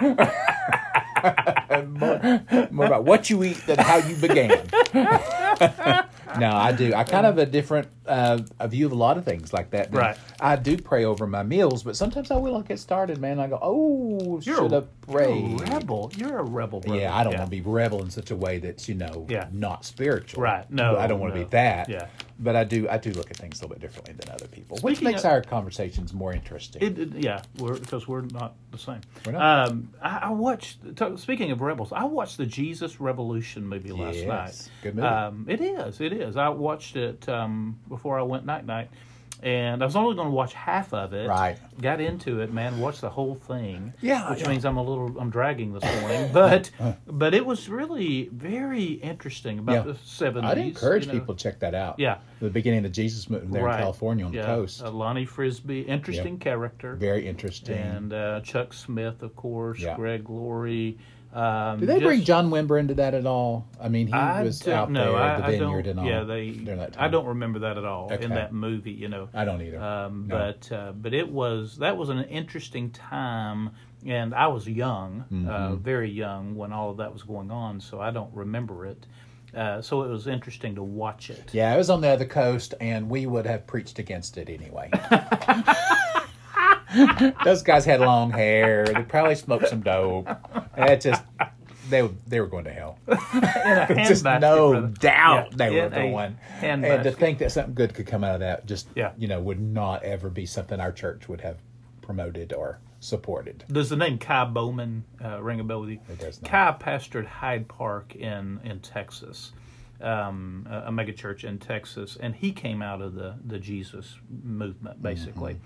more, more about what you eat than how you began. (laughs) no, I do. I kind of a different uh, a view of a lot of things like that. Right. I do pray over my meals, but sometimes I will get started, man. I go, oh, You're should have prayed. you're a rebel. You're a rebel. Brother. Yeah, I don't want to be rebel in such a way that's you know Yeah. not spiritual. Right. No, I don't want to be that. Yeah. But I do. I do look at things a little bit differently than other people, which makes of- our conversations more interesting. It, it- yeah, we're because we're not the same. We're not. Um, I, I watched. t- Speaking of rebels, I watched the Jesus Revolution movie last Yes, night. good movie. Um, it is. It is. I watched it um, before I went night night, and I was only going to watch half of it. Right. Got into it, man. Watched the whole thing. Yeah, Which yeah. means I'm a little. I'm dragging this morning, (laughs) but but it was really very interesting about Yeah. the seventies. I'd encourage people to check that out. Yeah. the beginning of the Jesus movement there right. in California on yeah. the coast. Uh, Lonnie Frisbee, interesting character. Very interesting. and uh, Chuck Smith, of course. Greg Laurie. Um, Did they bring John Wimber into that at all? I mean, he I was out know. there I, at the I vineyard don't, and all. Yeah, they. during that I don't remember that at all Okay. in that movie. You know, I don't either. um, No. but uh, but it was that was an interesting time, and I was young, uh, Mm-hmm. very young when all of that was going on, so I don't remember it. Uh, so it was interesting to watch it. Yeah, it was on the other coast, and we would have preached against it anyway. (laughs) (laughs) Those guys had long hair. They probably smoked some dope. That just they they were going to hell. (laughs) Just no brother. doubt Yeah, they were going. And handbasket. to think that something good could come out of that, just Yeah. you know, would not ever be something our church would have promoted or supported. Does the name Kai Bowman uh, ring a bell with you? It does not. Kai pastored Hyde Park in in Texas, um, a, a mega church in Texas, and he came out of the the Jesus movement basically,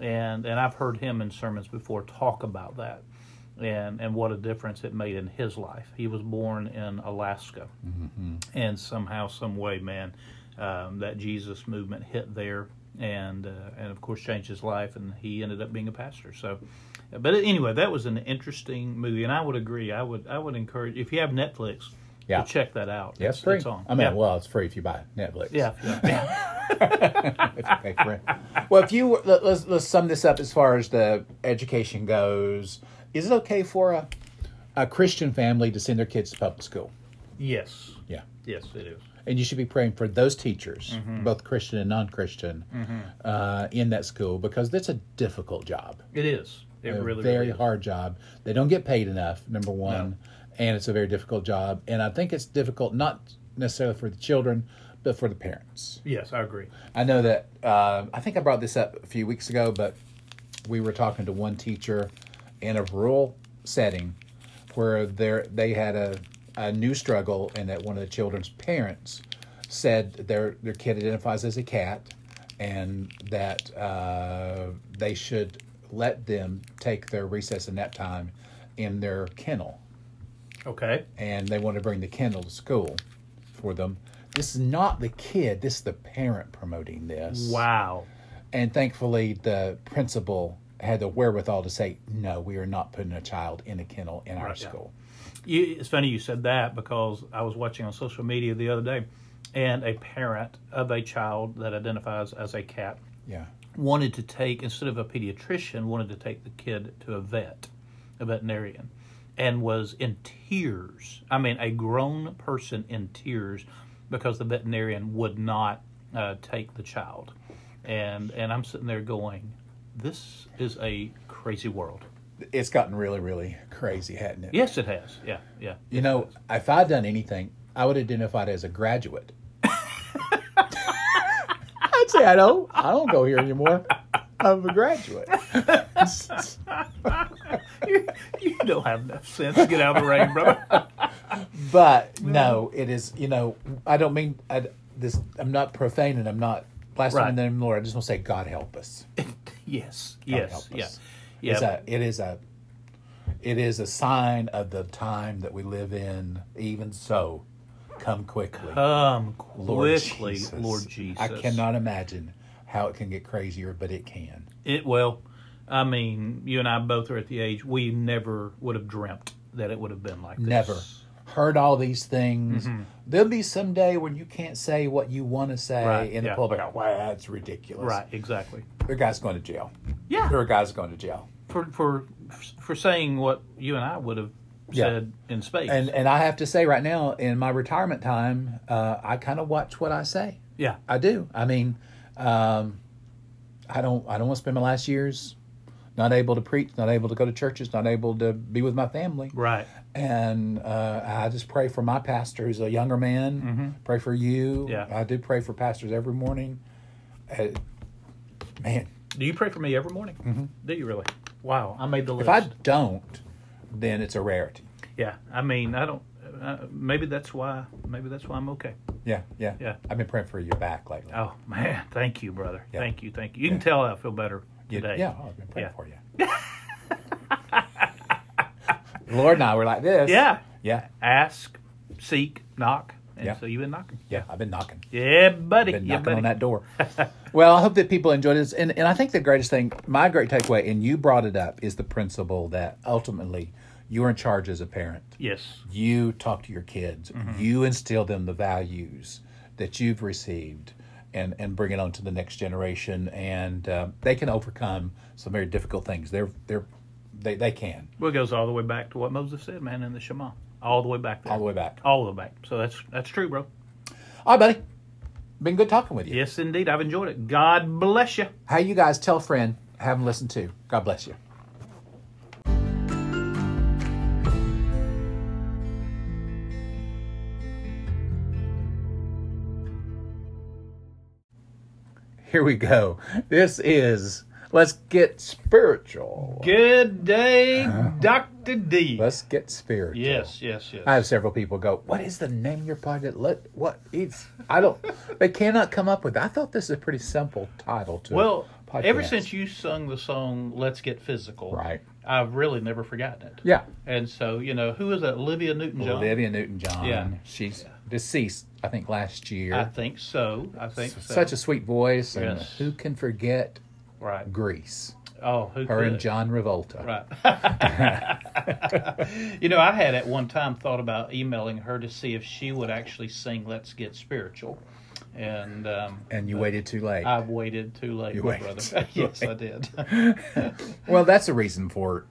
and and I've heard him in sermons before talk about that, and and what a difference it made in his life. He was born in Alaska, and somehow, some way, man, um, that Jesus movement hit there, and uh, and of course changed his life, and he ended up being a pastor. So, but anyway, that was an interesting movie, and I would agree. I would I would encourage if you have Netflix, Yeah. to check that out. Yeah, it's free. It's on. I mean, yeah. well, it's free if you buy Netflix. yeah, yeah, if you pay for it. (laughs) Well, if you let, let's let's sum this up as far as the education goes. Is it okay for a a Christian family to send their kids to public school? yes, Yeah. yes, it is. And you should be praying for those teachers, Mm-hmm. both Christian and non-Christian, uh, in that school because that's a difficult job, It is. It a really, very really hard job. They don't get paid enough. Number one, and it's a very difficult job. And I think it's difficult not necessarily for the children, but for the parents. Yes, I agree. I know that uh, I think I brought this up a few weeks ago, but we were talking to one teacher in a rural setting where there they had a, a new struggle, and that one of the children's parents said their their kid identifies as a cat, and that uh, they should let them take their recess and nap time in their kennel, Okay. and they want to bring the kennel to school for them. This is not the kid; this is the parent promoting this. Wow. And thankfully, the principal had the wherewithal to say, "No, we are not putting a child in a kennel in our Right, yeah. school." You, it's funny you said that because I was watching on social media the other day, and a parent of a child that identifies as a cat Yeah, wanted to take instead of a pediatrician wanted to take the kid to a vet, a veterinarian, and was in tears. I mean, a grown person in tears because the veterinarian would not uh, take the child, and and I'm sitting there going, this is a crazy world. it's gotten really, really crazy, hadn't it? Yes, it has. Yeah, yeah. You know, if I'd done anything, I would identify it as a graduate. (laughs) I'd say I don't. I don't go here anymore. I'm a graduate. (laughs) (laughs) you, you don't have enough sense to get out of the rain, brother. (laughs) But no, it is. You know, I don't mean I, this. I'm not profane and I'm not blaspheming Right. the name of the Lord. I just want to say, God help us. (laughs) yes, God yes, help yeah, us. yeah. It's a, it is a it is a sign of the time that we live in. Even so, come quickly, Come Lord quickly, Jesus. Lord Jesus. I cannot imagine how it can get crazier, but it can. It well, I mean, you and I both are at the age we never would have dreamt that it would have been like this. Never heard all these things. Mm-hmm. There'll be some day when you can't say what you want to say Right, in the yeah. public. Wow, that's ridiculous. Right, exactly. There guys going to jail. Yeah, There are guys going to jail. for for for saying what you and I would have Yeah. said in space. And and I have to say right now, in my retirement time, uh, I kind of watch what I say. yeah, I do. I mean, um, I don't. I don't want to spend my last years not able to preach, not able to go to churches, not able to be with my family. right. And uh, I just pray for my pastor, who's a younger man. Pray for you. Mm-hmm. Yeah. I do pray for pastors every morning. Uh, man, Do you pray for me every morning? Do you really? Wow, I made the Mm-hmm. if. I don't, then it's a rarity. Yeah, I mean, I don't. Uh, maybe that's why. Maybe that's why I'm okay. Yeah, yeah, Yeah. I've been praying for your back lately. Oh man, thank you, brother. Yeah. Thank you, thank you. You can tell I feel better You- today. Yeah, I've been praying Yeah. for you. Lord and I were like this. Yeah. Yeah. Ask, seek, knock, and Yeah. so you've been knocking. Yeah. I've been knocking. Yeah, buddy. Been yeah, knocking buddy. on that door. (laughs) well, I hope that people enjoyed this. And, and I think the greatest thing, my great takeaway, and you brought it up, is the principle that ultimately you're in charge as a parent. Yes. You talk to your kids, Mm-hmm. you instill them the values that you've received. And, and bring it on to the next generation, and uh, they can overcome some very difficult things. They're they're they, they can Well, it goes all the way back to what Moses said, man, in the Shema. All the way back there. all the way back. All the way back. So that's that's true, bro. All right, buddy. Been good talking with you. Yes, indeed. I've enjoyed it. God bless you. How you guys tell a friend, have them listen to. God bless you. Here we go. This is Let's Get Spiritual. Good day, uh-huh. Dr. D. Let's Get Spiritual. Yes, yes, yes. I have several people go, "What is the name of your podcast? Let what it's I don't (laughs) they cannot come up with. I thought this is a pretty simple title to well, ever since you sung the song "Let's Get Physical," right. I've really never forgotten it. Yeah. And so, you know, who is that? Olivia Newton-John. Olivia Newton John. Yeah. She's deceased, I think, last year. I think so. I think so. Such a sweet voice. And Yes. who can forget right. Grease? Oh, who Her could? and John Travolta. Right. (laughs) you know, I had at one time thought about emailing her to see if she would actually sing "Let's Get Spiritual," and um, And you waited too late. I've waited too late, You my brother. (laughs) yes, I did. (laughs) (laughs) well, that's the reason for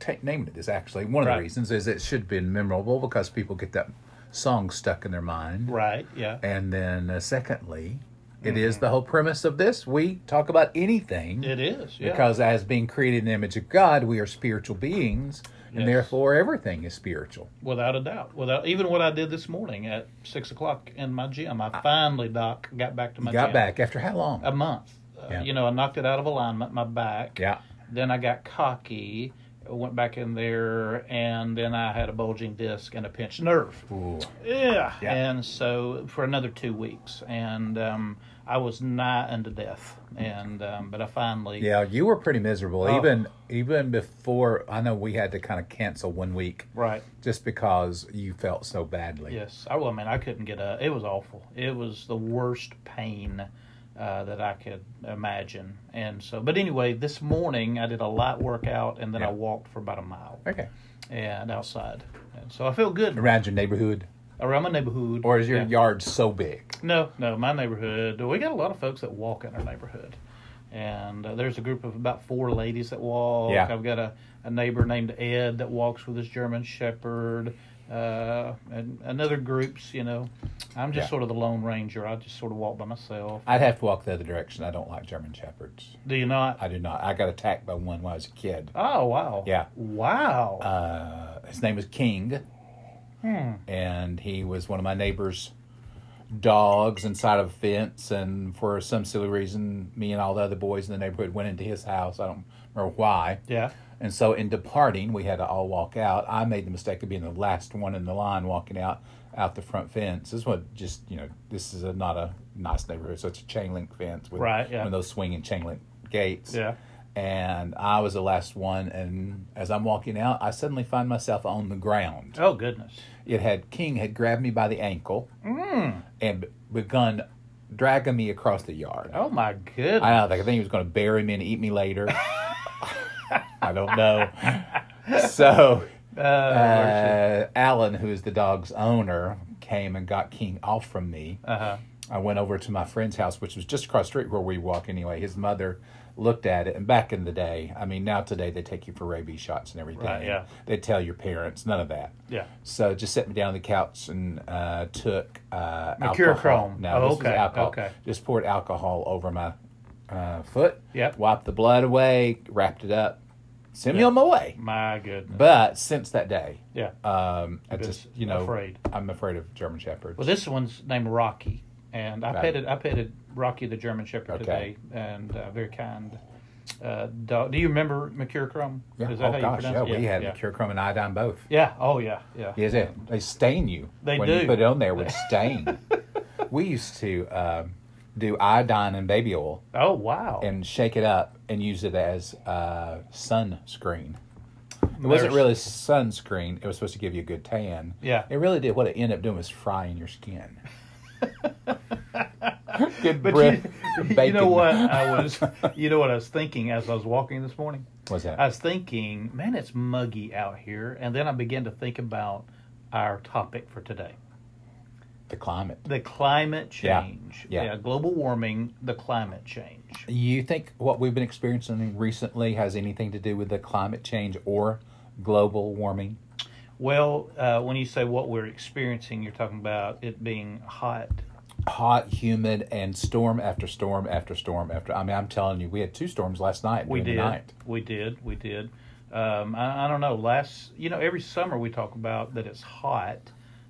ta naming it this, actually. One of Right. the reasons is it should be memorable because people get that song stuck in their mind. right? Yeah. And then, uh, secondly, it is the whole premise of this. We talk about anything. It is. Yeah. Because as being created in the image of God, we are spiritual beings, and Yes. therefore everything is spiritual. without a doubt, without even what I did this morning at six o'clock in my gym, I finally, Doc, got back to my got gym. back after how long? a month. Uh, You know, I knocked it out of alignment, my back. yeah. Then I got cocky. Went back in there, and then I had a bulging disc and a pinched nerve. Ooh. Yeah. Yeah. And so for another two weeks, and um, I was nigh unto death, and um, but I finally. Yeah, you were pretty miserable. Oh. Even even before I know we had to kind of cancel one week Right. just because you felt so badly. Yes. I well, I mean, I couldn't get up. It was awful. It was the worst pain. Uh, that I could imagine, and so. But anyway, this morning I did a light workout, and then I walked for about a mile, Okay. and outside, and so I feel good Around your neighborhood, around my neighborhood. or is your Yeah. yard so big? No, no, my neighborhood. We got a lot of folks that walk in our neighborhood, and uh, there's a group of about four ladies that walk. Yeah. I've got a, a neighbor named Ed that walks with his German Shepherd, uh, and, and other groups. You know, I'm just Yeah. sort of the lone ranger. I just sort of walk by myself. I'd have to walk the other direction. I don't like German shepherds. Do you not? I do not. I got attacked by one when I was a kid. Oh wow. Yeah. Wow. Uh, his name was King, hmm. and he was one of my neighbor's dogs inside of a fence. And for some silly reason, me and all the other boys in the neighborhood went into his house. I don't remember why. Yeah. And so in departing, we had to all walk out. I made the mistake of being the last one in the line walking out out the front fence. This was just, you know, this is a, not a nice neighborhood, so it's a chain link fence with Right, yeah. one of those swinging chain link gates. Yeah. And I was the last one, and as I'm walking out, I suddenly find myself on the ground. Oh goodness. It had King had grabbed me by the ankle Mm. and begun dragging me across the yard. Oh my goodness. I don't think I think he was going to bury me and eat me later. (laughs) I don't know. So Uh, uh, Alan, who is the dog's owner, came and got King off from me. uh-huh. I went over to my friend's house, which was just across the street where we walk anyway. His mother looked at it, and back in the day, I mean, now today they take you for rabies shots and everything. Right, yeah. They tell your parents, none of that. Yeah. So just set me down on the couch and uh, took uh, alcohol. No, Oh, okay, alcohol. okay. Just poured alcohol over my uh, foot. Yep. Wiped the blood away, wrapped it up, sent me Yeah. on my way. My goodness. But since that day, yeah. um, I just you know afraid. I'm afraid of German shepherds. Well, this one's named Rocky, and I Right. petted I petted Rocky the German Shepherd Okay. today, and uh, very kind uh, dog. Do you remember Mercurochrome? yeah. Is that oh how you gosh, yeah, pronounce it? we had yeah. mercurochrome and iodine both. Yeah. Oh yeah. Yeah. Yes, it. They stain you. They when do. you put it on there with (laughs) stain. we used to um, do iodine and baby oil Oh wow. and shake it up and use it as uh, sunscreen. It wasn't really sunscreen. It was supposed to give you a good tan. Yeah. It really did. What it ended up doing was frying your skin. (laughs) (laughs) good But breath. (laughs) you, you know what I (laughs) was, you know what I was thinking as I was walking this morning. What's that? I was thinking, man, it's muggy out here, and then I began to think about our topic for today. the climate. The climate Yeah. change. Yeah. global warming, the climate change. You think what we've been experiencing recently has anything to do with the climate change or global warming? Well, uh, when you say what we're experiencing, you're talking about it being hot. Hot, humid, and storm after storm after storm after. I mean, I'm telling you, we had two storms last night. We did. Night. We did. We did. Um, I, I don't know. Last, you know, every summer we talk about that it's hot,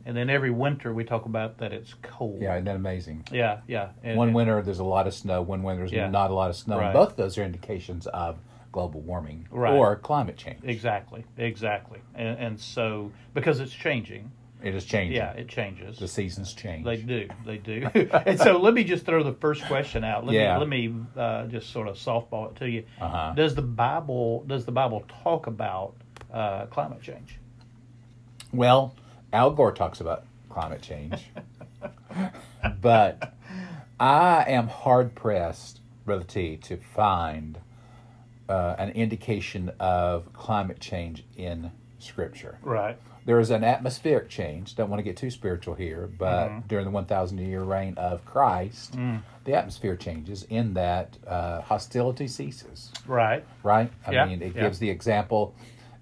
and then every winter we talk about that it's cold. Yeah, isn't that amazing? Yeah. Yeah. And- one and- winter there's a lot of snow. One winter there's Yeah. not a lot of snow. Right. Both those are indications of global warming Right. or climate change. Exactly. Exactly. And, and so because it's changing. It is changing. Yeah, it changes. The seasons change. They do. They do. (laughs) and so let me just throw the first question out. Let Yeah. me let me uh, just sort of softball it to you. Uh-huh. Does the Bible does the Bible talk about uh, climate change? Well, Al Gore talks about climate change, (laughs) but I am hard pressed, Brother T, to find uh, an indication of climate change in Scripture. Right. There is an atmospheric change. Don't want to get too spiritual here, but Mm-hmm. during the 1,000 year reign of Christ, Mm. the atmosphere changes in that uh, hostility ceases Right. right? I Yeah, mean, it yeah. gives the example.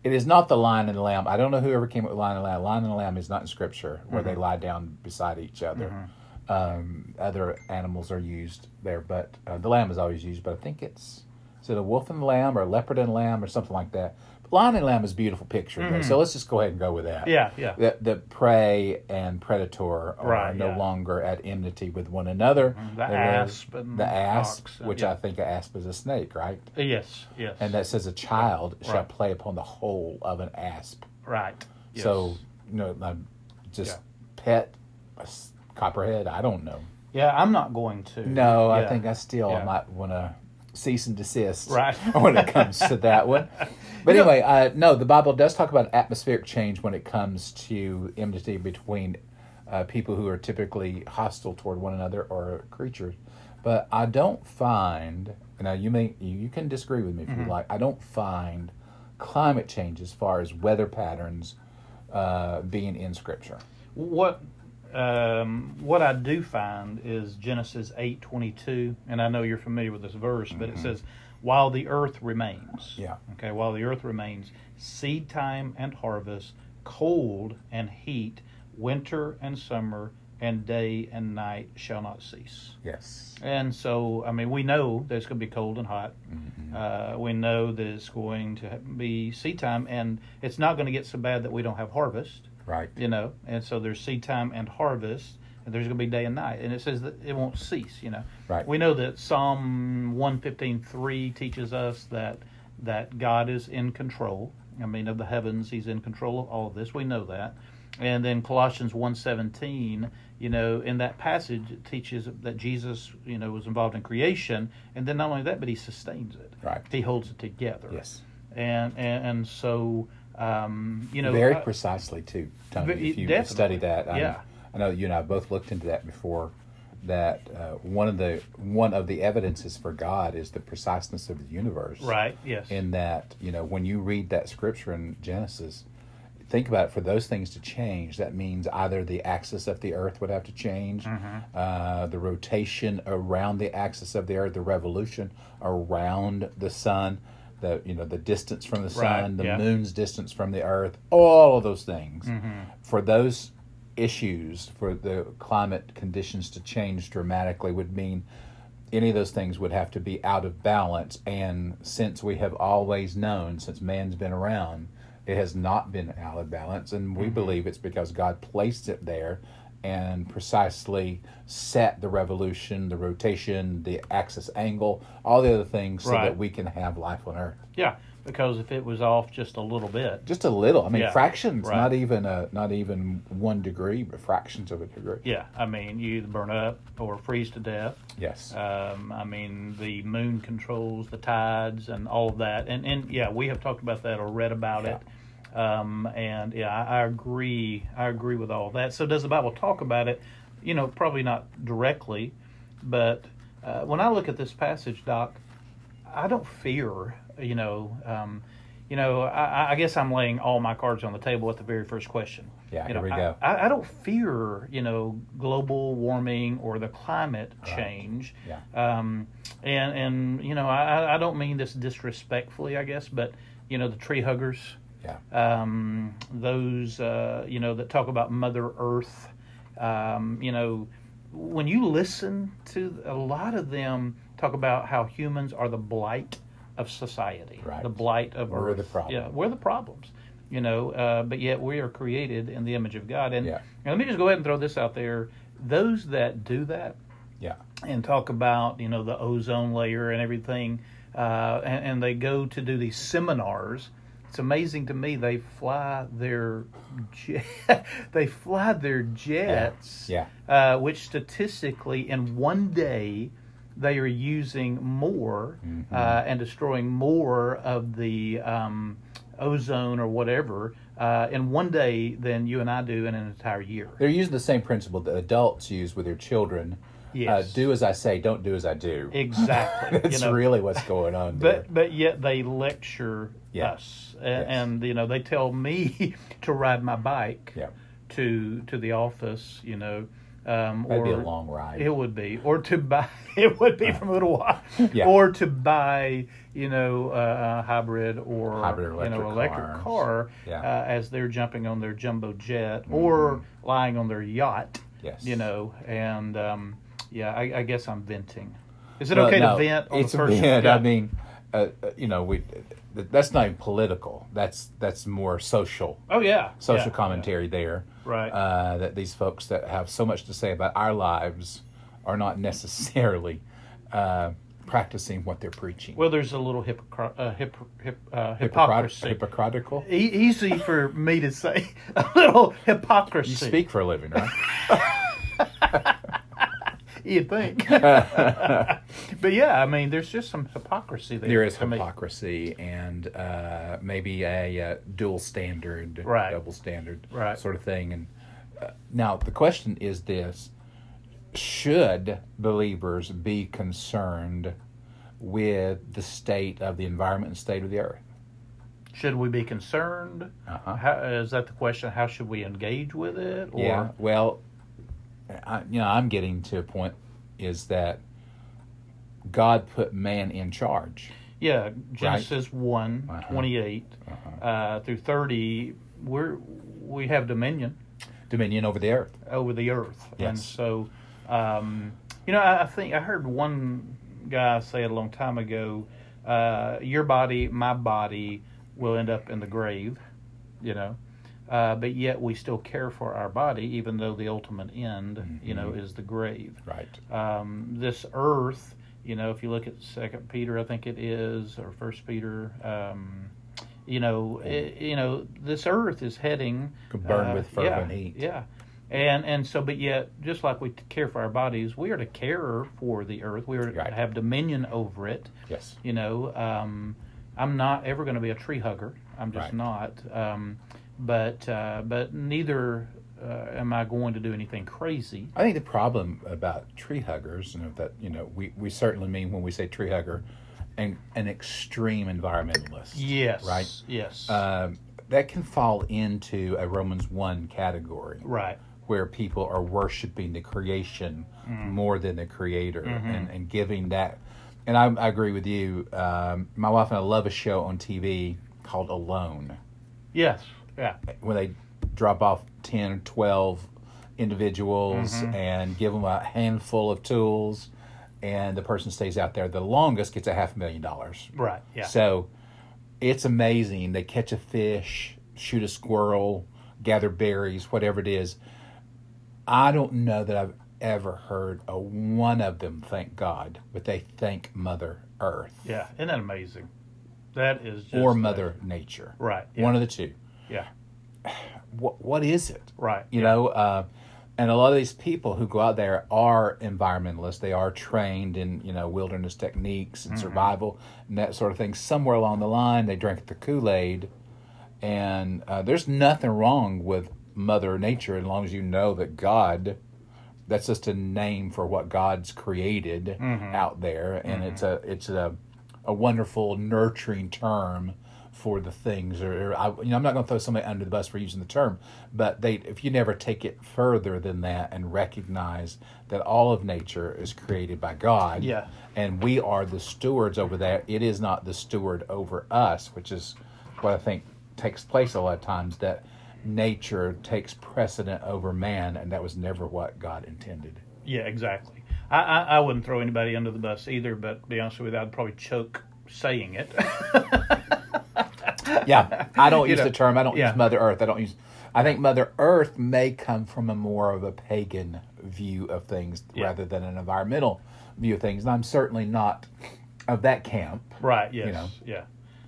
It is not the lion and the lamb. I don't know whoever came up with lion and lamb. Lion and lamb is not in scripture where Mm-hmm. they lie down beside each other. Um, other animals are used there, but uh, the lamb is always used. But I think it's is it a wolf and lamb or a leopard and lamb or something like that. Lion and Lamb is a beautiful picture, though, so let's just go ahead and go with that. Mm-hmm. Yeah, yeah. The, the prey and predator are Right, no yeah. longer at enmity with one another. The There is asp and the asp, ox, which yeah. I think an asp is a snake, right? Yes, yes. And that says a child shall play upon the hole of an asp. right. Yes. So, you know, just Yeah. pet a copperhead. I don't know. yeah, I'm not going to. No, I think I still might want to cease and desist Right. (laughs) when it comes to that one. (laughs) But You know- anyway, uh, no, the Bible does talk about atmospheric change when it comes to enmity between uh, people who are typically hostile toward one another or creatures. But I don't find now you may you you can disagree with me if Mm-hmm. you like. I don't find climate change as far as weather patterns uh, being in Scripture. What um, what I do find is Genesis eight twenty two, and I know you're familiar with this verse, but it says, "While the earth remains." Mm-hmm. Yeah. Okay. While the earth remains, seed time and harvest, cold and heat, winter and summer, and day and night shall not cease. Yes. And so, I mean, we know that it's going to be cold and hot. Mm-hmm. Uh, we know that it's going to be seed time, and it's not going to get so bad that we don't have harvest Right. you know and so there's seed time and harvest and there's going to be day and night and it says that it won't cease you know Right. we know that psalm 115.3 teaches us that that god is in control i mean of the heavens he's in control of all of this we know that and then colossians 1.17 you know in that passage it teaches that jesus you know was involved in creation and then not only that but he sustains it Right. he holds it together Yes. and and, and so um, you know very I- precisely too, Tony. If you definitely. study that, I, Yeah. I know you and I both looked into that before. That uh, one of the one of the evidences for God is the preciseness of the universe. Right. Yes. In that, you know, when you read that scripture in Genesis, think about it. For those things to change, that means either the axis of the earth would have to change, Mm-hmm. uh, the rotation around the axis of the earth, the revolution around the sun, the you know the distance from the sun, Right, the yeah. moon's distance from the earth, all of those things. Mm-hmm. For those issues, for the climate conditions to change dramatically, would mean any of those things would have to be out of balance. And since we have always known, since man's been around, it has not been out of balance. And Mm-hmm. we believe it's because God placed it there and precisely set the revolution, the rotation, the axis angle, all the other things so Right. that we can have life on Earth. yeah, because if it was off just a little bit, Just a little. I mean, Yeah, fractions, right. not even a, not even one degree, but fractions of a degree. yeah, I mean, you either burn up or freeze to death. Yes. Um, I mean, the moon controls the tides and all of that, and and yeah, we have talked about that or read about it. Um, and yeah, I, I agree. I agree with all that. So does the Bible talk about it? You know, probably not directly, but uh, when I look at this passage, Doc, I don't fear. You know, um, you know, I, I guess I'm laying all my cards on the table at the very first question. Yeah, you know, here we go. I, I don't fear, you know, global warming or the climate change. Yeah. Um, and and you know, I, I don't mean this disrespectfully, I guess, but you know, the tree huggers, Yeah. um, those uh, you know that talk about Mother Earth, um, you know, when you listen to a lot of them talk about how humans are the blight of society, Right. the blight of We're Earth. the problem. Yeah, we're the problems. You know, uh, but yet we are created in the image of God. And, Yeah. and let me just go ahead and throw this out there: those that do that, Yeah. and talk about you know the ozone layer and everything, uh, and, and they go to do these seminars. It's amazing to me they fly their jet, (laughs) they fly their jets, Yeah. Uh, which statistically in one day they are using more Mm-hmm. uh, and destroying more of the um, ozone or whatever uh, in one day than you and I do in an entire year. They're using the same principle that adults use with their children. Yes. Uh, do as I say, don't do as I do. Exactly. (laughs) That's you know, really what's going on there. But but yet they lecture Yeah. us, Yes. and you know they tell me (laughs) to ride my bike yeah. to to the office. You know, um, That'd or be a long ride. It would be, or to buy. (laughs) It would be from a little while, Yeah. or to buy. You know, uh, a hybrid or Hybrid you know electric electric cars. car Yeah. uh, as they're jumping on their jumbo jet or lying on their yacht. Yes. You know, and um, yeah, I, I guess I'm venting. Is it Well, okay no, to vent on it's the first? yeah. I mean, uh, uh, you know, we that's not even political. That's that's more social Oh yeah. social Yeah. commentary there. Right. Uh, that these folks that have so much to say about our lives are not (laughs) necessarily uh, practicing what they're preaching. Well, there's a little hypocr- uh, hip, hip, uh, hypocrisy. hypocritical. E- easy for me to say. (laughs) A little hypocrisy. You speak for a living, right? (laughs) You think? (laughs) (laughs) but yeah, I mean, there's just some hypocrisy there. there is to me. hypocrisy and uh, maybe a uh, dual standard, Right. double standard, Right. sort of thing. And uh, now the question is this: Should believers be concerned with the state of the environment and state of the earth? Should we be concerned? Uh-huh. How, is that the question? How should we engage with it? Or, Yeah. Well, I, you know, I'm getting to a point is that God put man in charge. Yeah, Genesis one Uh-huh. 28 uh, through 30, we're, we have dominion Dominion over the earth. over the earth. And Yes. so, um, you know, I, I think I heard one guy say it a long time ago uh, your body, my body will end up in the grave, you know. Uh, but yet we still care for our body, even though the ultimate end, you know, is the grave. Right. um, this earth you know if you look at second peter i think it is or first peter um, you know it, you know this earth is heading Could burn uh, with fervent yeah, heat. yeah and and so but yet just like we care for our bodies we are to care for the earth we are Right. to have dominion over it Yes. you know um, i'm not ever going to be a tree hugger i'm just Right. not um, but uh, but neither uh, am i going to do anything crazy I think the problem about tree huggers, you know, that you know, we, we certainly mean when we say tree hugger, an an extreme environmentalist. yes Right. yes Um, that can fall into a Romans one category right where people are worshiping the creation more than the creator and, and giving that. And I, I agree with you. Um, my wife and I love a show on TV called Alone. Yes. Yeah. when they drop off 10 or 12 individuals mm-hmm. and give them a handful of tools and the person stays out there the longest gets a half a million dollars Right. Yeah. so it's amazing they catch a fish shoot a squirrel gather berries whatever it is i don't know that i've ever heard a one of them thank god but they thank mother earth yeah. Isn't that amazing? That is just or mother nature Right. Yeah. one of the two Yeah. what, what is it? Right. you yeah. know uh, and a lot of these people who go out there are environmentalists. They are trained in you know wilderness techniques and survival and that sort of thing. Somewhere along the line they drank the kool-aid. And uh, there's nothing wrong with mother nature as long as you know that god that's just a name for what god's created out there. And it's a it's a a wonderful nurturing term for the things or, or I, you know I'm not going to throw somebody under the bus for using the term but they if you never take it further than that and recognize that all of nature is created by God Yeah. and we are the stewards over that it is not the steward over us which is what I think takes place a lot of times that nature takes precedent over man and that was never what God intended Yeah. Exactly. I, I I wouldn't throw anybody under the bus either, but to be honest with you, I'd probably choke saying it. (laughs) yeah, I don't (laughs) You use know, the term. I don't yeah. use Mother Earth. I don't use. I think Mother Earth may come from a more of a pagan view of things Yeah. rather than an environmental view of things. And I'm certainly not of that camp. right. Yes. know. Yeah.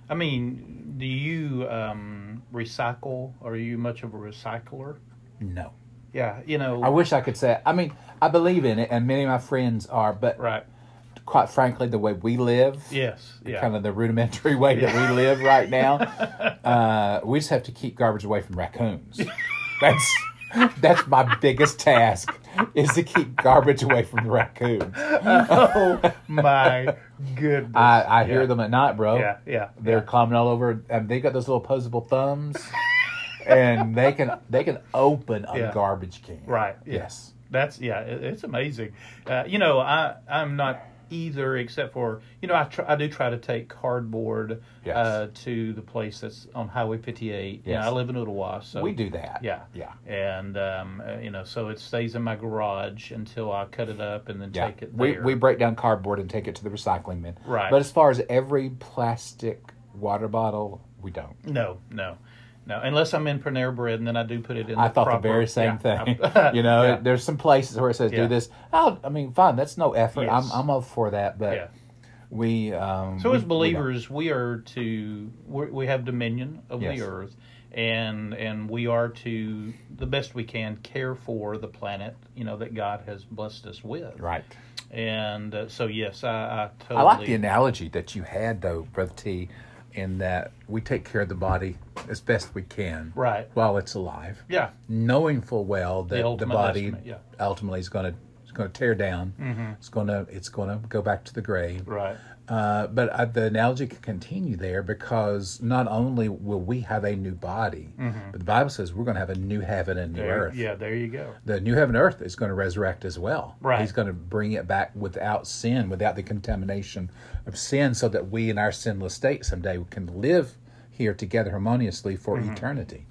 I mean, do you um, recycle? Are you much of a recycler? No, Yeah. You know. I wish I could say. I mean, I believe in it, and many of my friends are. But right. Quite frankly, the way we live, Yes. Yeah. kind of the rudimentary way that we live right now, (laughs) uh, we just have to keep garbage away from raccoons. That's that's my biggest task is to keep garbage away from the raccoons. (laughs) oh my goodness. I, I hear them at night, bro. Yeah. Yeah. They're climbing all over, and they got those little opposable thumbs, and they can they can open a Yeah. garbage can. Right, yeah. Yes. That's yeah, it, it's amazing. Uh, you know, I I'm not either, except for you know I try, I do try to take cardboard Yes. uh, to the place that's on Highway 58. Yeah, Yes. I live in Ooltewah, so we do that. Yeah, Yeah. and um, uh, you know, so it stays in my garage until I cut it up and then Yeah. take it We, there. we break down cardboard and take it to the recycling bin. Right. But as far as every plastic water bottle, we don't. no, no, no, unless I'm in Panera Bread, and then I do put it in. The I the thought proper, the very same yeah, thing. (laughs) (laughs) You know, yeah. there's some places where it says do this. Oh, I mean, fine, that's no effort. Yes. I'm I'm all for that, but we. Um, So we- as we believers, we are to we have dominion of Yes. the earth, and and we are to the best we can care for the planet. You know that God has blessed us with. right. And uh, so yes, I, I totally. I like the analogy that you had, though, Brother T, in that we take care of the body as best we can Right. while it's alive, Yeah. knowing full well that the, ultimate body estimate, yeah. ultimately is going to it's going to tear down. Mm-hmm. It's going to it's going to go back to the grave. Right. Uh, but the analogy can continue there because not only will we have a new body, but the Bible says we're going to have a new heaven and new Mm-hmm. There, earth. Yeah. There you go. The new heaven and earth is going to resurrect as well. Right. He's going to bring it back without sin, without the contamination of sin, so that we in our sinless state someday we can live here together harmoniously for Mm-hmm. eternity.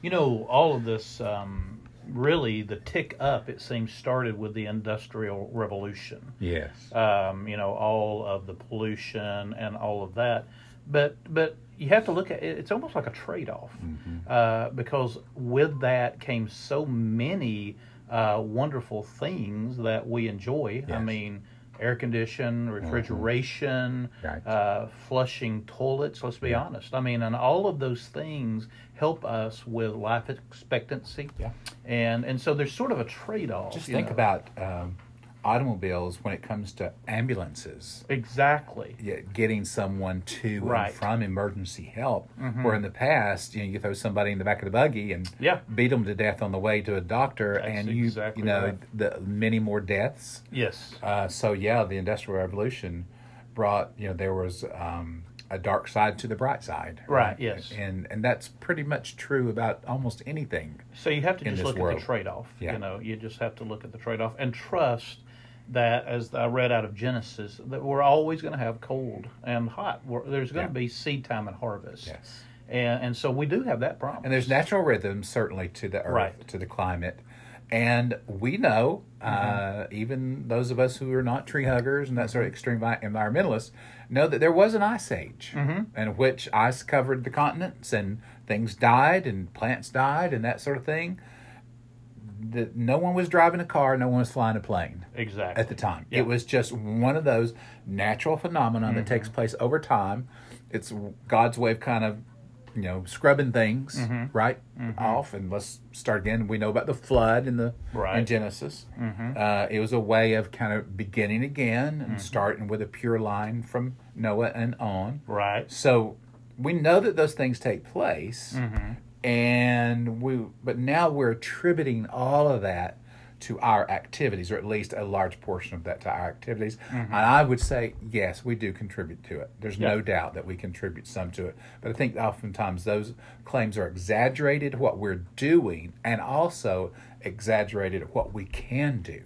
You know, all of this, um, really, the tick up, it seems, started with the Industrial Revolution. Yes. Um, you know, all of the pollution and all of that. But, but you have to look at it, it's almost like a trade off Mm-hmm. uh, because with that came so many uh, wonderful things that we enjoy. I mean, air condition, refrigeration, Right. uh, flushing toilets. Let's be Yeah. honest. I mean, and all of those things help us with life expectancy. Yeah. And and so there's sort of a trade off. Just think about um, automobiles when it comes to ambulances. exactly. yeah, getting someone to Right. and from emergency help. Where in the past, you know, you throw somebody in the back of the buggy and Yeah. beat them to death on the way to a doctor, That's and you, exactly you know, right. the many more deaths. Yes. Uh, so yeah, the Industrial Revolution brought, you know, there was um, a dark side to the bright side. Right, yes. and and that's pretty much true about almost anything. So you have to just look at the trade off. Yeah. You know, you just have to look at the trade off and trust that, as I read out of Genesis, that we're always going to have cold and hot. We're, there's going Yeah. to be seed time and harvest. Yes. And and so we do have that problem. And there's natural rhythms certainly to the earth, Right. to the climate. And we know, Mm-hmm. uh, even those of us who are not tree huggers and that sort of extreme environmentalists, know that there was an ice age Mm-hmm. in which ice covered the continents and things died and plants died and that sort of thing. That no one was driving a car, no one was flying a plane exactly at the time. Yeah. It was just one of those natural phenomena that Mm-hmm. takes place over time. It's God's way of kind of, you know, scrubbing things Mm-hmm. right off. And let's start again. We know about the flood in the Right. Mm-hmm. in Genesis. Uh, it was a way of kind of beginning again and starting with a pure line from Noah and on. right. So we know that those things take place, Mm-hmm. And we but now we're attributing all of that to our activities, or at least a large portion of that to our activities. And I would say yes, we do contribute to it. There's no doubt that we contribute some to it, but I think oftentimes those claims are exaggerated what we're doing, and also exaggerated what we can do.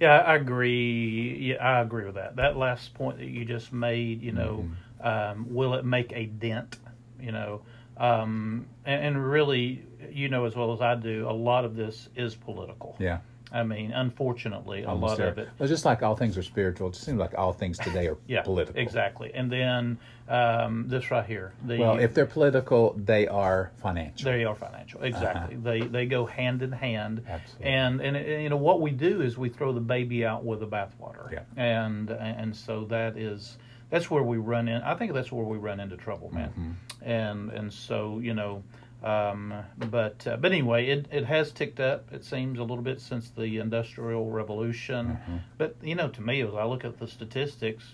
Yeah, I agree. Yeah, I agree with that. That last point that you just made, you know, Mm-hmm. um, will it make a dent? You know, um, and, and really, you know as well as I do, a lot of this is political. Yeah. I mean, unfortunately, a Almost lot there. of it. Well, just like all things are spiritual, it just seems like all things today are (laughs) Yeah, political. exactly. And then um, this right here. The, Well, if they're political, they are financial. They are financial, exactly. They they go hand in hand. Uh-huh. Absolutely. And and uh, you know what we do is we throw the baby out with the bathwater. Yeah. And and so that is that's where we run in. I think that's where we run into trouble, man. Mm-hmm. And and so you know. Um, but uh, but anyway, it, it has ticked up. It seems a little bit since the Industrial Revolution. Mm-hmm. But you know, to me, as I look at the statistics,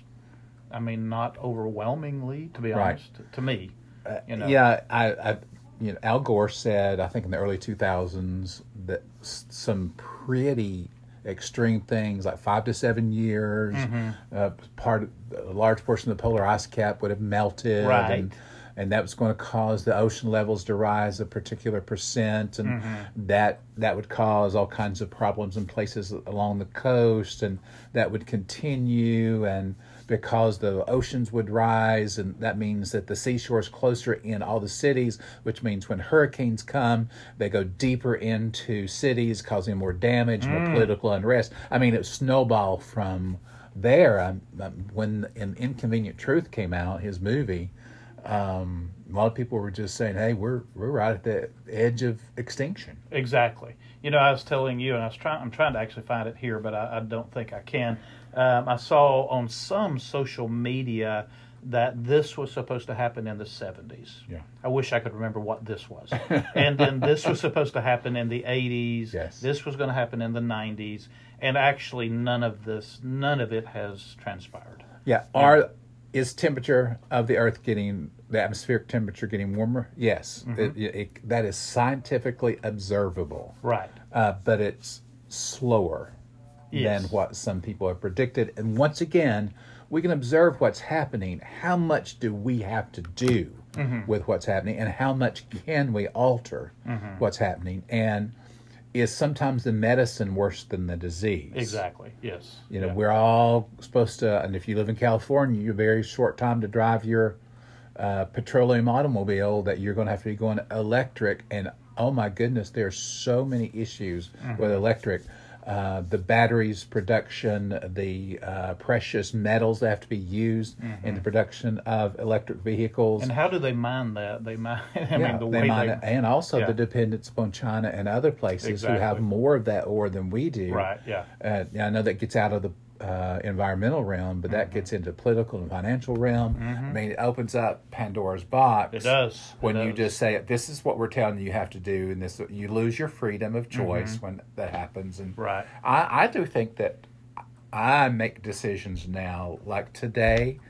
I mean, not overwhelmingly, to be Right. honest. To me, you know. Yeah, I, I, you know, Al Gore said, I think in the early 2000s, that s- some pretty extreme things, like five to seven years, Mm-hmm. uh, part, a large portion of the polar ice cap would have melted, Right. and and that was going to cause the ocean levels to rise a particular percent, and that that would cause all kinds of problems in places along the coast, and that would continue and because the oceans would rise, and that means that the seashore is closer in all the cities, which means when hurricanes come, they go deeper into cities, causing more damage, more political unrest. I mean, it snowballed from there. Um, um, when an Inconvenient Truth came out, his movie, um, a lot of people were just saying, "Hey, we're we're right at the edge of extinction." Exactly. You know, I was telling you, and I was trying. I'm trying to actually find it here, but I, I don't think I can. Um, I saw on some social media that this was supposed to happen in the 70s. Yeah. I wish I could remember what this was. and then this was supposed to happen in the 80s. Yes. This was going to happen in the 90s. And actually, none of this, none of it has transpired. Yeah. Are is temperature of the Earth getting the atmospheric temperature getting warmer? Yes, it, it, that is scientifically observable, Right. uh, but it's slower Yes. than what some people have predicted. And once again, we can observe what's happening. How much do we have to do with what's happening, and how much can we alter what's happening? And is sometimes the medicine worse than the disease? Exactly. Yes. You know, Yeah. we're all supposed to, and if you live in California, you're very short time to drive your uh, petroleum automobile that you're going to have to be going electric. And oh my goodness, there are so many issues Mm-hmm. with electric. Uh, the batteries production, the uh, precious metals that have to be used in the production of electric vehicles. Mm-hmm. And how do they mine that? They mine. (laughs) I yeah, mean, the they way mine they. it, and also yeah. the dependence upon China and other places who have more of that ore than we do. Right. Yeah. Uh, yeah, I know that gets out of the uh, environmental realm, but Mm-hmm. that gets into political and financial realm. I mean, it opens up Pandora's box. It does. It When you does. just say, "This is what we're telling you you have to do," and this, you lose your freedom of choice when that happens. And Mm-hmm. Right. I, I do think that I make decisions now. Like today,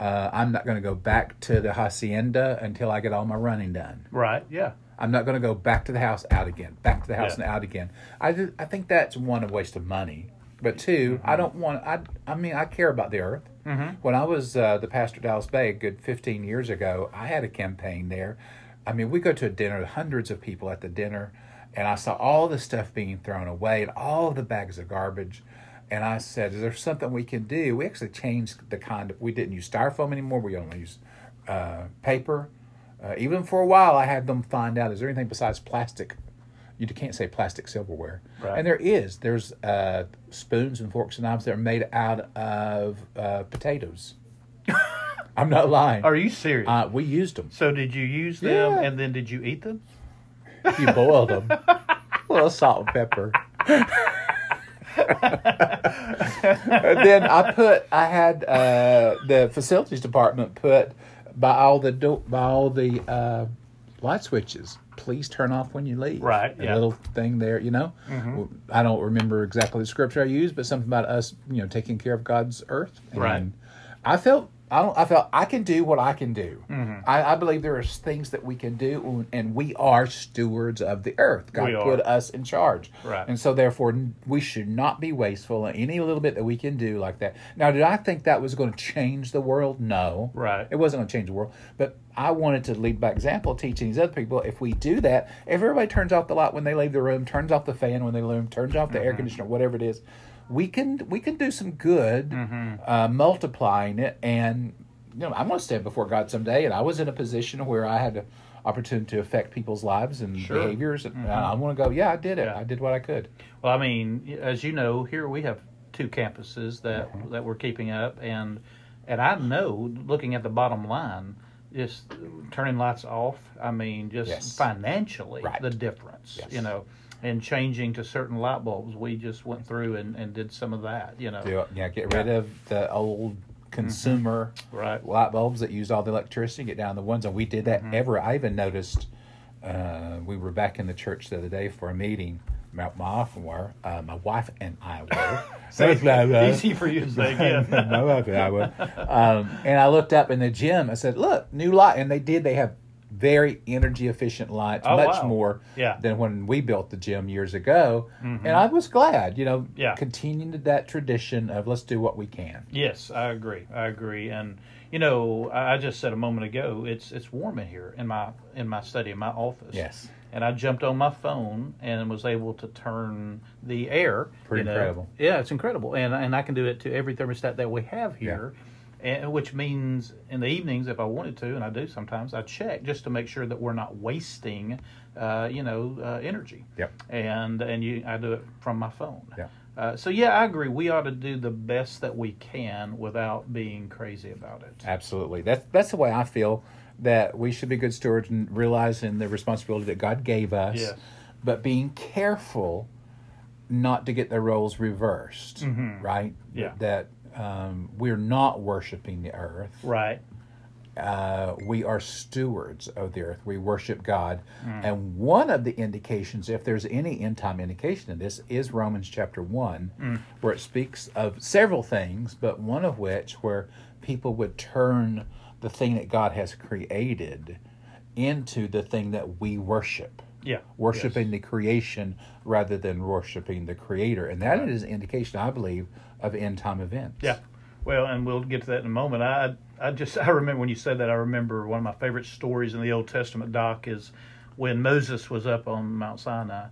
uh, I'm not going to go back to the hacienda until I get all my running done. Right. Yeah. I'm not going to go back to the house, out again, back to the house Yeah. and out again. I, ju- I think that's one a waste of money, but 2 I don't want. I I mean I care about the earth. Mm-hmm. When I was uh, the pastor at Dallas Bay a good 15 years ago, I had a campaign there. I mean, we go to a dinner, hundreds of people at the dinner, and I saw all the stuff being thrown away and all the bags of garbage. And I said, "Is there something we can do?" We actually changed the kind of. We didn't use styrofoam anymore. We only use uh, paper. Uh, even for a while, I had them find out: is there anything besides plastic? You can't say plastic silverware, Right. and there is. There's uh, spoons and forks and knives that are made out of uh, potatoes. (laughs) I'm not lying. Are you serious? Uh, we used them. so did you use them, Yeah. and then did you eat them? You boiled them. (laughs) a little salt and pepper. And then I put. I had uh, the facilities department put by all the do- by all the uh, light switches. Please turn off when you leave. Right, A yeah. little thing there, you know. Mm-hmm. I don't remember exactly the scripture I used, but something about us, you know, taking care of God's earth. And Right. I felt. I don't. I felt I can do what I can do. Mm-hmm. I, I believe there are things that we can do, and we are stewards of the earth. God We are. put us in charge, Right. and so therefore we should not be wasteful in any little bit that we can do like that. Now, did I think that was going to change the world? No, Right. It wasn't going to change the world, but I wanted to lead by example, teaching these other people. If we do that, if everybody turns off the light when they leave the room, turns off the fan when they leave, turns off the air conditioner, whatever it is, we can we can do some good, uh, multiplying it. And you know, I'm going to stand before God someday, and I was in a position where I had the opportunity to affect people's lives and Sure. behaviors, and I want to go, yeah, I did it. Yeah. I did what I could. Well, I mean, as you know, here we have two campuses that Mm-hmm. that we're keeping up, and and I know, looking at the bottom line, just turning lights off. I mean, just Yes. financially, Right. the difference, Yes. you know, and changing to certain light bulbs. We just went through and, and did some of that, you know. Do, yeah, get rid of the old consumer Right. light bulbs that use all the electricity. Get down the ones, and we did that. Ever, I even noticed. Uh, we were back in the church the other day for a meeting. My, my often were. Uh, my wife and I were. (laughs) Easy for you to say (laughs) again. my wife and I were. Um, and I looked up in the gym. I said, "Look, new light." And they did. They have very energy efficient lights, Oh, much wow. more Yeah. than when we built the gym years ago. Mm-hmm. And I was glad, you know, Yeah. continuing that tradition of let's do what we can. Yes, I agree. I agree. And You know, I just said a moment ago, it's it's warm in here in my in my study in my office. Yes. And I jumped on my phone and was able to turn the air. Pretty you know. incredible. Yeah, it's incredible, and and I can do it to every thermostat that we have here. And, which means in the evenings, if I wanted to, and I do sometimes, I check just to make sure that we're not wasting, uh, you know, uh, energy. Yep. And and you, I do it from my phone. Yeah. Uh, so yeah, I agree. We ought to do the best that we can without being crazy about it. Absolutely. That's that's the way I feel that we should be good stewards and realizing the responsibility that God gave us, Yes. but being careful not to get the roles reversed. Right. Mm-hmm. Yeah. That um, we're not worshiping the earth. Right. uh, we are stewards of the earth. We worship God. Mm. And one of the indications, if there's any end time indication in this, is Romans chapter 1, Mm. where it speaks of several things, but one of which where people would turn the thing that God has created into the thing that we worship. Yeah. Worshiping Yes. the creation rather than worshiping the creator. And that is an indication, I believe, of end time events. Yeah. Well, and we'll get to that in a moment. I I just I remember when you said that. I remember one of my favorite stories in the Old Testament doc is when Moses was up on Mount Sinai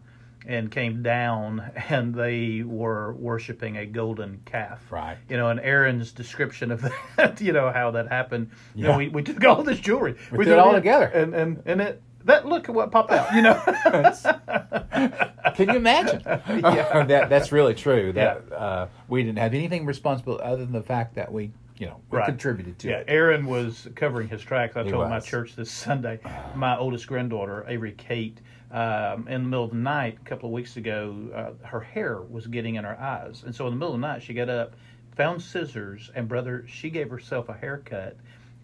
and came down, (laughs) and they were worshiping a golden calf. Right. You know, and Aaron's description of (laughs) that. You know how that happened. You Yeah. know, we, we took all this jewelry, We threw it all in, together. and and and it. That look at what popped out, you know. (laughs) Can you imagine? Yeah. (laughs) that that's really true. That uh, we didn't have anything responsible other than the fact that we, you know, we Right. contributed to yeah, it. Aaron was covering his tracks. I He told my church this Sunday. My oldest granddaughter, Avery Kate, um, in the middle of the night a couple of weeks ago, uh, her hair was getting in her eyes, and so in the middle of the night she got up, found scissors, and brother, she gave herself a haircut.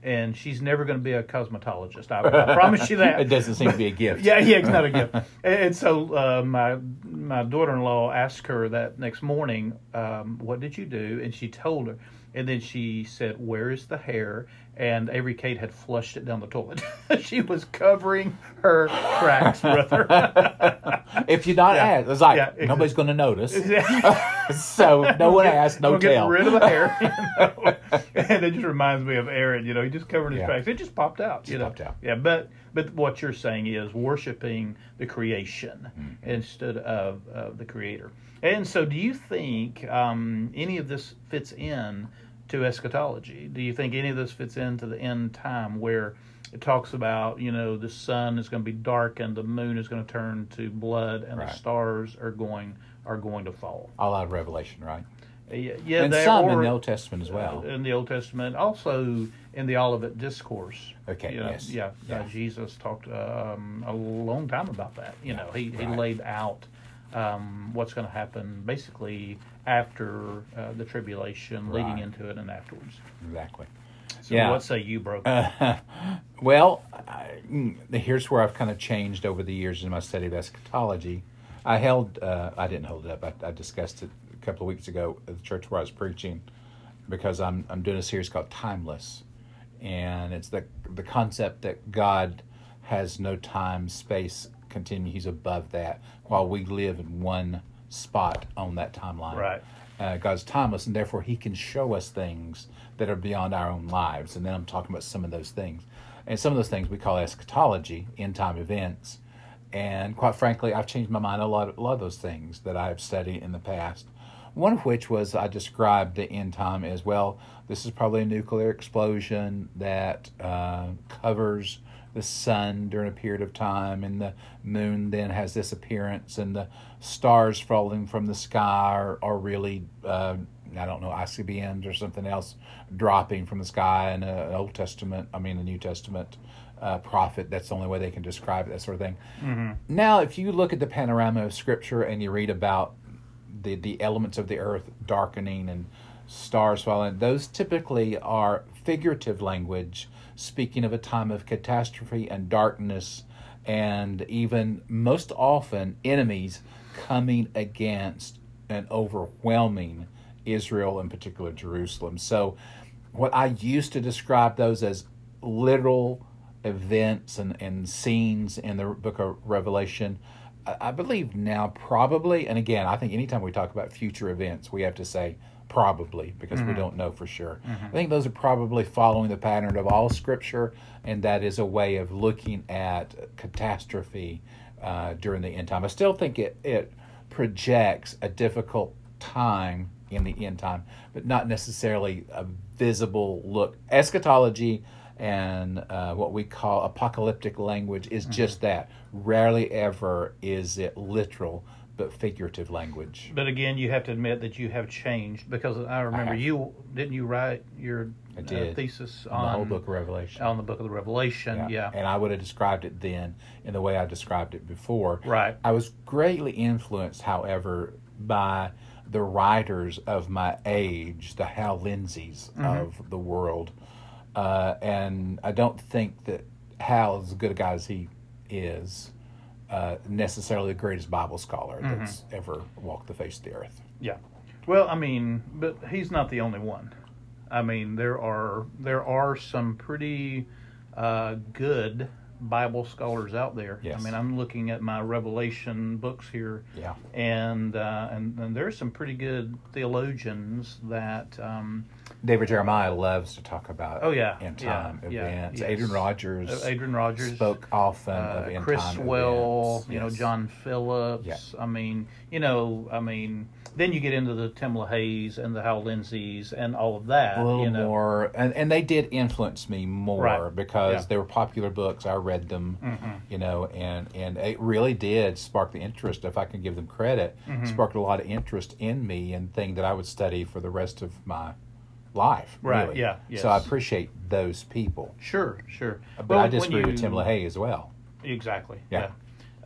And she's never going to be a cosmetologist. I, I promise you that. (laughs) It doesn't seem to be a gift. (laughs) Yeah, yeah, it's not a gift. (laughs) And, so uh, my my daughter-in-law asked her that next morning, um, "What did you do?" And she told her, and then she said, "Where is the hair?" And Avery Kate had flushed it down the toilet. (laughs) she was covering her tracks, brother. (laughs) if you not Yeah. ask, it's like Yeah, exactly. nobody's going to notice. (laughs) so no one asked, no we'll tell. Get rid of the hair, you know? and it just reminds me of Aaron. You know, he just covered his Yeah. tracks. It just popped out. you Just know, popped out. yeah. But but what you're saying is worshiping the creation Mm-hmm. instead of uh, the Creator. And so, do you think um, any of this fits in to eschatology? Do you think any of this fits into the end time where it talks about you know the sun is going to be darkened, the moon is going to turn to blood, and Right. the stars are going are going to fall? All out of Revelation, right? Yeah, yeah and some in the Old Testament as well. uh, in the Old Testament, also in the Olivet Discourse. Okay, you know, yes. yeah, Yeah. Uh, Jesus talked um, a long time about that. You know, he, he laid out um, what's going to happen basically after uh, the tribulation, leading into it, and afterwards. Exactly. So, Yeah. what say you, bro? Uh, (laughs) well, I, mm, here's where I've kind of changed over the years in my study of eschatology. I held, uh, I didn't hold it up. I, I discussed it a couple of weeks ago at the church where I was preaching, because I'm I'm doing a series called Timeless, and it's the the concept that God has no time, space, continue. He's above that, while we live in one spot on that timeline Right. uh, God's timeless, and therefore He can show us things that are beyond our own lives. And then I'm talking about some of those things, and some of those things we call eschatology, end time events. And quite frankly, I've changed my mind a lot, of, a lot of those things that I have studied in the past. One of which was I described the end time as well. This is probably a nuclear explosion that uh, covers the sun during a period of time, and the moon then has this appearance, and the stars falling from the sky are, are really, uh, I don't know, ICBMs or something else dropping from the sky. And an Old Testament, I mean, a New Testament uh, prophet, that's the only way they can describe it, that sort of thing. Now, if you look at the panorama of Scripture and you read about the, the elements of the earth darkening and stars falling, those typically are figurative language speaking of a time of catastrophe and darkness, and even most often enemies coming against and overwhelming Israel, in particular Jerusalem. So, what I used to describe those as literal events and, and scenes in the book of Revelation, I believe now probably, and again, I think anytime we talk about future events, we have to say probably because we don't know for sure. I think those are probably following the pattern of all Scripture, and that is a way of looking at catastrophe uh, during the end time. I still think it it projects a difficult time in the end time, but not necessarily a visible look. Eschatology and uh, what we call apocalyptic language is just that. Rarely ever is it literal, but figurative language. But again, you have to admit that you have changed because I remember have. you didn't you write your I uh, thesis On on the whole book of Revelation. on the book of the Revelation. Yeah, And I would have described it then in the way I described it before. Right. I was greatly influenced, however, by the writers of my age, the Hal Lindseys Mm-hmm. of the world. Uh, and I don't think that Hal, is as good a guy as he is, uh, necessarily the greatest Bible scholar Mm-hmm. that's ever walked the face of the earth. yeah. Well, I mean, but he's not the only one. I mean, there are there are some pretty uh, good Bible scholars out there. Yes. I mean, I'm looking at my Revelation books here. Yeah. and uh, and, and there's some pretty good theologians that um, David Jeremiah loves to talk about Oh, yeah. end time Yeah. events. Yes. Adrian Rogers uh, Adrian Rogers spoke often uh, of end Chris time Swell, events. you know Yes. John Phillips. Yeah. I mean, you know, I mean, then you get into the Tim LaHaye's and the Hal Lindseys and all of that. a little you know. more and, and they did influence me more Right. because Yeah. Mm-hmm. they were popular books i read them you know and and it really did spark the interest if i can give them credit Mm-hmm. sparked a lot of interest in me and thing that i would study for the rest of my life Right, really. yeah, so i appreciate those people Sure, sure. but Well, i disagree with you- tim lahaye as well Exactly. Yeah.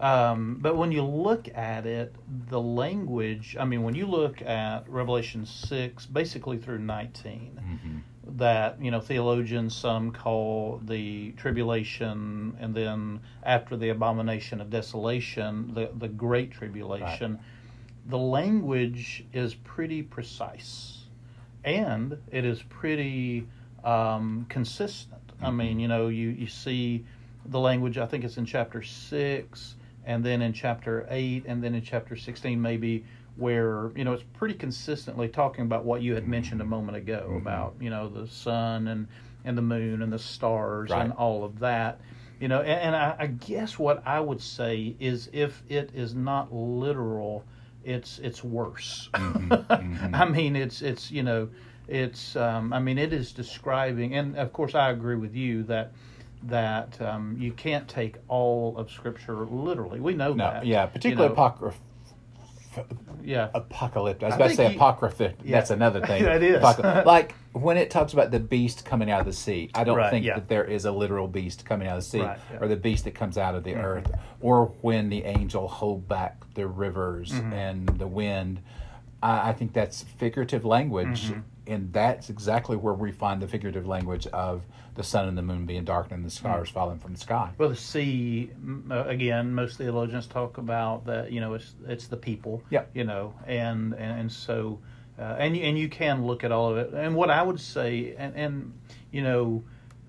Yeah. Um, but when you look at it, the language, I mean, when you look at Revelation 6, basically through 19, Mm-hmm. that, you know, theologians, some call the tribulation, and then after the abomination of desolation, the, the great tribulation, the language is pretty precise. And it is pretty um, consistent. I mean, mm-hmm. you know, you, you see the language, I think it's in chapter 6, and then in chapter 8, and then in chapter 16, maybe, where, you know, it's pretty consistently talking about what you had mm-hmm. mentioned a moment ago mm-hmm. about, you know, the sun and, and the moon and the stars and all of that. You know, and, and I, I guess what I would say is if it is not literal, it's it's worse. (laughs) I mean, it's it's you know, it's um, I mean, it is describing, and of course, I agree with you that that um, you can't take all of Scripture literally. We know no that. yeah you particularly know. apocryph Yeah, apocalyptic. I was I about to say you- apocryphic. Yeah. That's another thing. (laughs) That is. (laughs) Like when it talks about the beast coming out of the sea, I don't Right, think yeah. that there is a literal beast coming out of the sea Right, yeah. Mm-hmm. or the beast that comes out of the earth or when the angel hold back the rivers Mm-hmm. and the wind. I, I think that's figurative language. Mm-hmm. And that's exactly where we find the figurative language of the sun and the moon being darkened and the Mm. stars falling from the sky. Well, the sea uh, again. Most theologians talk about that. You know, it's it's the people. Yeah. You know, and and, and so, uh, and you, and you can look at all of it. And what I would say, and and you know,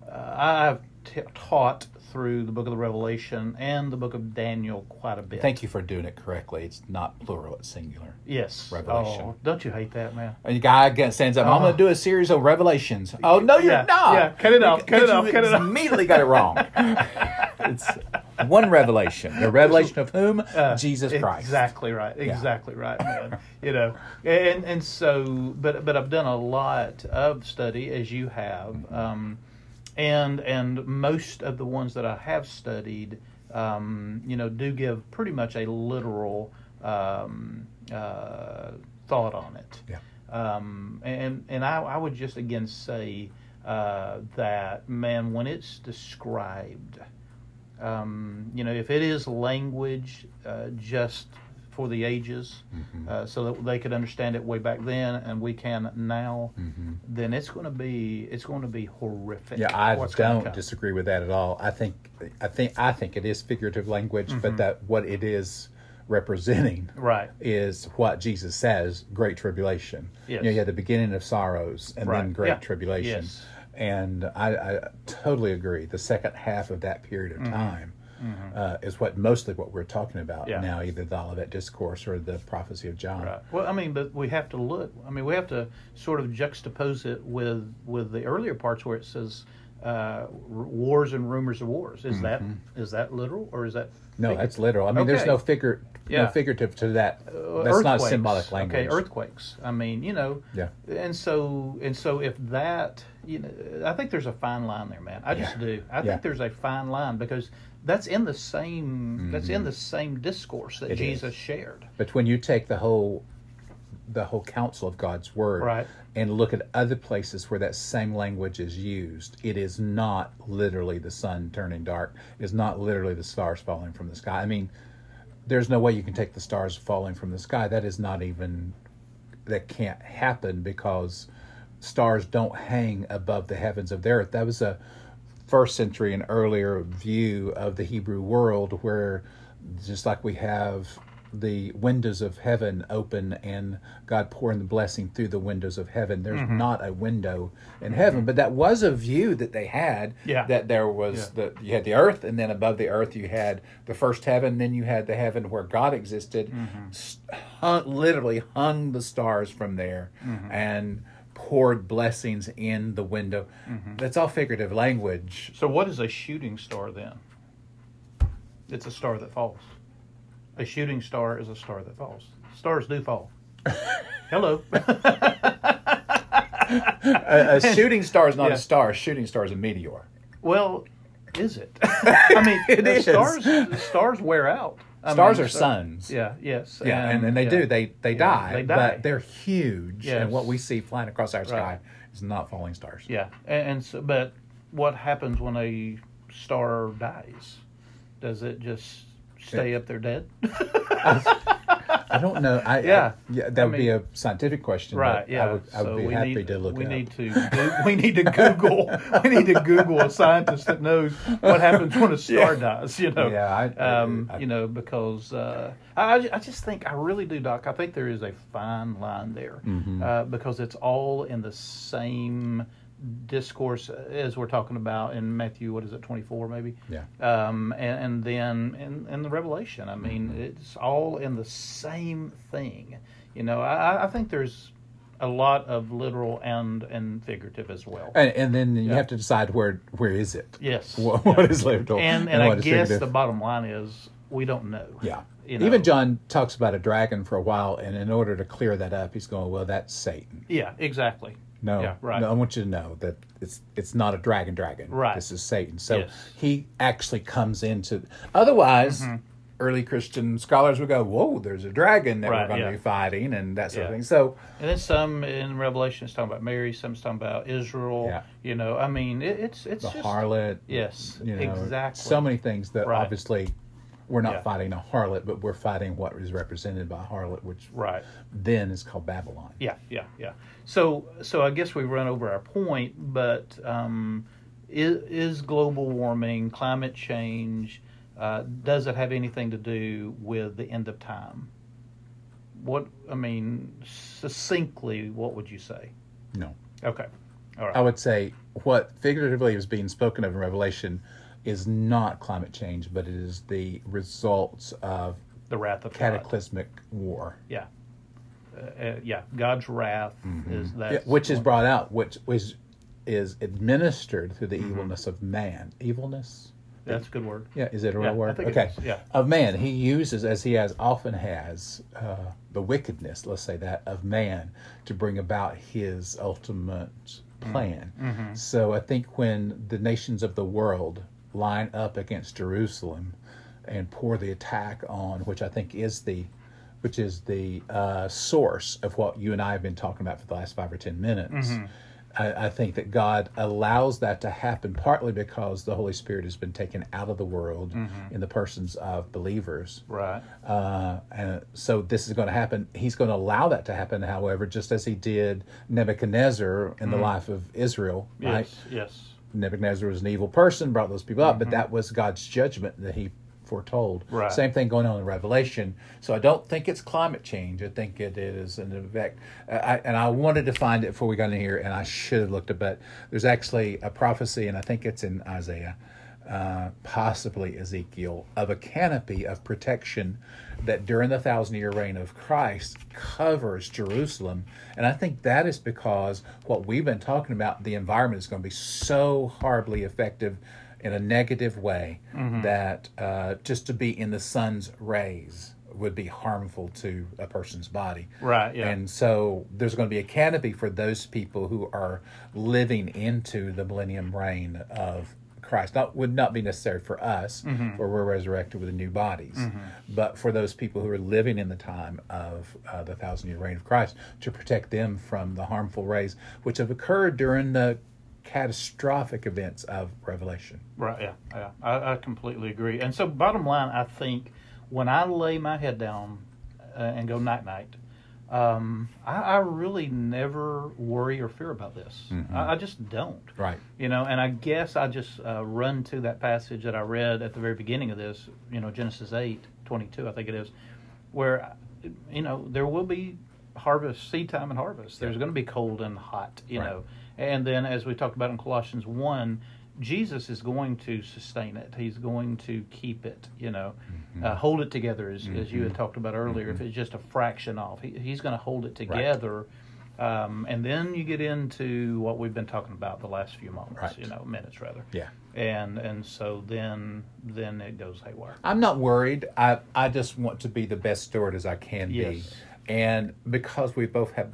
uh, I've t- taught through the book of the Revelation and the book of Daniel quite a bit. Thank you for doing it correctly. It's not plural; it's singular. Yes. Revelation. Oh, don't you hate that, man? And the guy stands up. I'm going to uh-huh. do a series of revelations. Oh no, you're Yeah, not. yeah, cut it off, cut it off, cut it off. Immediately got it wrong. (laughs) it's one revelation. The revelation of whom? Uh, Jesus Christ. Exactly right. Exactly right, man. you know, and and so, but but I've done a lot of study as you have, mm-hmm. um, and and most of the ones that I have studied, um, you know, do give pretty much a literal um, uh, thought on it. Yeah. Um, and and I, I would just again say uh, that man, when it's described, um, you know, if it is language uh, just for the ages, Mm-hmm. uh, so that they could understand it way back then, and we can now, then it's going to be it's going to be horrific. Mm-hmm. Yeah, I don't disagree with that at all. I think, I think, I think it is figurative language, Mm-hmm. but that what it is representing Right. is what Jesus says: great tribulation. Yes. You know, you had the beginning of sorrows and then great Yeah. tribulation. Yes. And I, I totally agree. The second half of that period Mm-hmm. of time uh, is what mostly what we're talking about Yeah. now, either the Olivet Discourse or the prophecy of John. Right. Well, I mean, but we have to look. I mean, we have to sort of juxtapose it with with the earlier parts where it says uh, r- wars and rumors of wars. Is that is that literal or is that Mm-hmm. No, that's literal. I mean, there's no figure, Yeah. no figurative to that. Uh, That's not symbolic language. Okay, earthquakes. I mean, you know. Yeah. And so and so if that, you know, I think there's a fine line there, man. I just Yeah. do. I Yeah. think there's a fine line because that's in the same that's in the same discourse that Mm-hmm. It is. Jesus shared. But when you take the whole the whole counsel of God's word Right. and look at other places where that same language is used, it is not literally the sun turning dark. It is not literally the stars falling from the sky. I mean, there's no way you can take the stars falling from the sky. That is not even that can't happen because stars don't hang above the heavens of the earth. That was a first century and earlier view of the Hebrew world where just like we have the windows of heaven open and God pouring the blessing through the windows of heaven. There's Mm-hmm. not a window in heaven, but that was a view that they had. Yeah. That there was the you had the earth, and then above the earth you had the first heaven. Then you had the heaven where God existed, Mm-hmm. hung, literally hung the stars from there, Mm-hmm. and poured blessings in the window. Mm-hmm. That's all figurative language. So what is a shooting star then? It's a star that falls. A shooting star is a star that falls. Stars do fall. (laughs) Hello. A, a (laughs) shooting star is not Yeah. a star. A shooting star is a meteor. well, is it? (laughs) I mean, It the is. stars stars wear out. I Stars mean, are so- suns. Yeah. Yes. Yeah, and, and they yeah. do. They they Yeah, die, they die. but they're huge. Yes. And what we see flying across our sky Right. is not falling stars. Yeah, and, and so, but what happens when a star dies? Does it just stay up there dead? (laughs) I don't know. I, Yeah. I- yeah, that I would be a scientific question. Right. Yeah. I would, I would so be we happy need, to look We it need up. to. Go- we need to Google. (laughs) we need to Google a scientist that knows what happens when a star dies. You know. Yeah, I- I- um, I- you know, because uh, I, I just think I really do, Doc. I think there is a fine line there Mm-hmm. uh, because it's all in the same discourse as we're talking about in Matthew. What is it? Twenty four, maybe. Yeah. Um, and, and then in, in the Revelation, I mean, Mm-hmm. it's all in the same thing. You know, I, I think there's a lot of literal and and figurative as well. And, and then you Yeah. have to decide where where is it? yes. What, what is literal and and, I guess the bottom line is we don't know. Yeah. You know? Even John talks about a dragon for a while, and in order to clear that up, he's going, "Well, that's Satan." Yeah. Exactly. No, Yeah, right. no, I want you to know that it's it's not a dragon. Dragon. Right. This is Satan. So Yes. he actually comes into. Otherwise, Mm-hmm. early Christian scholars would go, "Whoa, there's a dragon that Right, we're going to yeah. be fighting," and that sort of thing. So And then some in Revelation is talking about Mary. Some's talking about Israel. Yeah. You know, I mean, it, it's it's the just harlot. Yes. You know, exactly. So many things that Right. obviously we're not Yeah. fighting a harlot, but we're fighting what is represented by a harlot, which Right. then is called Babylon. Yeah, yeah, yeah. So, so I guess we've run over our point, but um, is, is global warming, climate change, uh, does it have anything to do with the end of time? What I mean, succinctly, what would you say? No. Okay, all right. I would say what figuratively is being spoken of in Revelation is not climate change, but it is the results of the wrath of God. cataclysmic war, Yeah, uh, uh, yeah. God's wrath is that, Mm-hmm. Yeah, which is brought out, which is is administered through the evilness of man. Evilness. That's a good word. Yeah, is it a real Yeah, I word? think okay. yeah. Of man, he uses, as he has often has, uh, the wickedness, let's say that, of man to bring about his ultimate Mm-hmm. plan. So I think when the nations of the world line up against Jerusalem and pour the attack on, which I think is the which is the uh, source of what you and I have been talking about for the last five or ten minutes. I, I think that God allows that to happen partly because the Holy Spirit has been taken out of the world in the persons of believers. Right. Uh, and so this is going to happen. He's going to allow that to happen, however, just as he did Nebuchadnezzar in the life of Israel. Right? Yes. Yes. Nebuchadnezzar was an evil person, brought those people up, but that was God's judgment that he foretold. Right. Same thing going on in Revelation. So I don't think it's climate change. I think it is an effect. I, and I wanted to find it before we got in here, and I should have looked it, but there's actually a prophecy, and I think it's in Isaiah. uh, possibly Ezekiel, of a canopy of protection that during the thousand year reign of Christ covers Jerusalem. And I think that is because what we've been talking about, the environment is going to be so horribly effective in a negative way that uh, just to be in the sun's rays would be harmful to a person's body. Right, yeah. And so there's going to be a canopy for those people who are living into the millennium reign of Christ. Not would not be necessary for us, Mm-hmm. where we're resurrected with the new bodies, but for those people who are living in the time of uh, the thousand year reign of Christ, to protect them from the harmful rays which have occurred during the catastrophic events of Revelation. Right. Yeah. Yeah. I, I completely agree. And so, bottom line, I think when I lay my head down uh, and go night night, um, I, I really never worry or fear about this. I, I just don't. Right. You know, and I guess I just uh, run to that passage that I read at the very beginning of this. You know, Genesis eight twenty two, I think it is, where you know there will be harvest, seed time and harvest. There's going to be cold and hot. You Right. know, and then as we talked about in Colossians one. Jesus is going to sustain it. He's going to keep it, you know, uh, hold it together, as, as you had talked about earlier. If it's just a fraction off, he, he's going to hold it together. Um, and then you get into what we've been talking about the last few moments, Right. you know, minutes rather. Yeah. And and so then then it goes haywire. I'm not worried. I I just want to be the best steward as I can be, Yes. and because we both have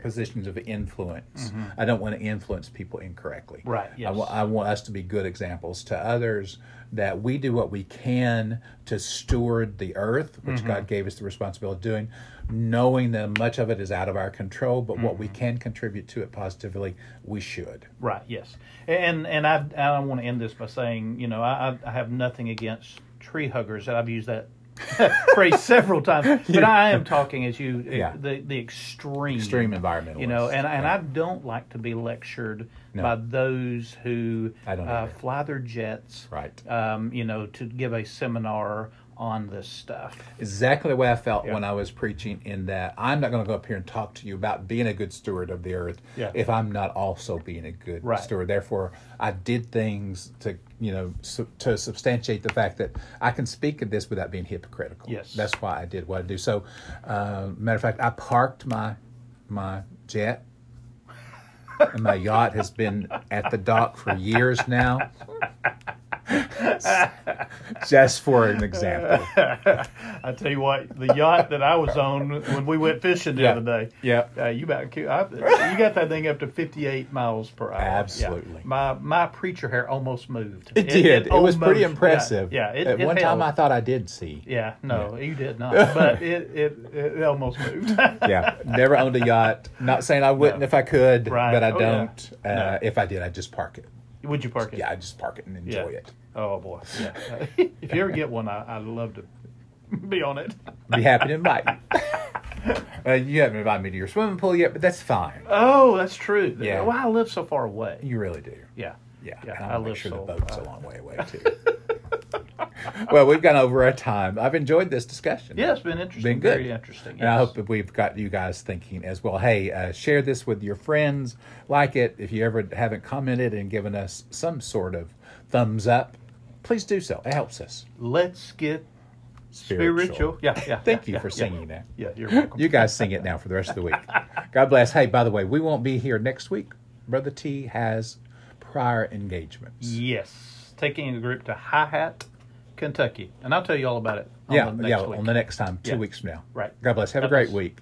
positions of influence, I don't want to influence people incorrectly. Mm-hmm. Right, I, yes. wa- I want us to be good examples to others that we do what we can to steward the earth, which Mm-hmm. God gave us the responsibility of doing, knowing that much of it is out of our control, but what we Mm-hmm. can contribute to it positively, we should. Right. Yes. And and I I want to end this by saying, you know, I I have nothing against tree huggers. I've used that (laughs) phrase several times, but I am talking as you Yeah. the the extreme Extreme environmentalists. You know, and and Right. I don't like to be lectured No. by those who I don't uh, fly their jets, Right. Um, you know, to give a seminar on this stuff. exactly the way I felt Yeah. when I was preaching. In that I'm not going to go up here and talk to you about being a good steward of the earth Yeah. if I'm not also being a good Right. steward. Therefore, I did things to you know su- to substantiate the fact that I can speak of this without being hypocritical. Yes. that's why I did what I do. So, uh, matter of fact, I parked my my jet. And my yacht has been at the dock for years now. (laughs) Just for an example. (laughs) I tell you what, the yacht that I was on when we went fishing the Yeah. other day. Yeah. Uh, you about I, you got that thing up to fifty eight miles per hour. Yeah. Absolutely. My my preacher hair almost moved. It, did. It, was pretty impressive. Yeah. yeah it, At it one held. time, I thought I did see. Yeah. No, you did not. (laughs) But it it, it almost moved. Yeah, never owned a yacht. Not saying I wouldn't No. if I could, Right. but I Oh, don't. Uh, No. If I did, I'd just park it. Would you park it? Yeah, I'd just park it and enjoy Yeah. it. Oh boy. Yeah. (laughs) if you ever get one, I, I'd love to be on it. Be happy to invite you. (laughs) Uh, you haven't invited me to your swimming pool yet, but that's fine. Oh, that's true. Yeah. Well, I live so far away. You really do. Yeah. Yeah, Yeah, I I live sure so- the boat's uh, a long way away too. (laughs) well, we've gone over our time. I've enjoyed this discussion. Yeah, it's been interesting. Been good. Very interesting. And I hope that we've got you guys thinking as well. Hey, uh, share this with your friends. Like it. If you ever haven't commented and given us some sort of thumbs up, please do so. It helps us. Let's get spiritual. Yeah, yeah. (laughs) Thank yeah, you for yeah, singing that. Yeah, you're welcome. You guys sing it now for the rest of the week. God bless. Hey, by the way, we won't be here next week. Brother T has prior engagements. yes, taking a group to Hi Hat, Kentucky, and I'll tell you all about it. On yeah, the next yeah. week. On the next time, two Yeah. weeks from now. Right. God bless. Have a great bless. week.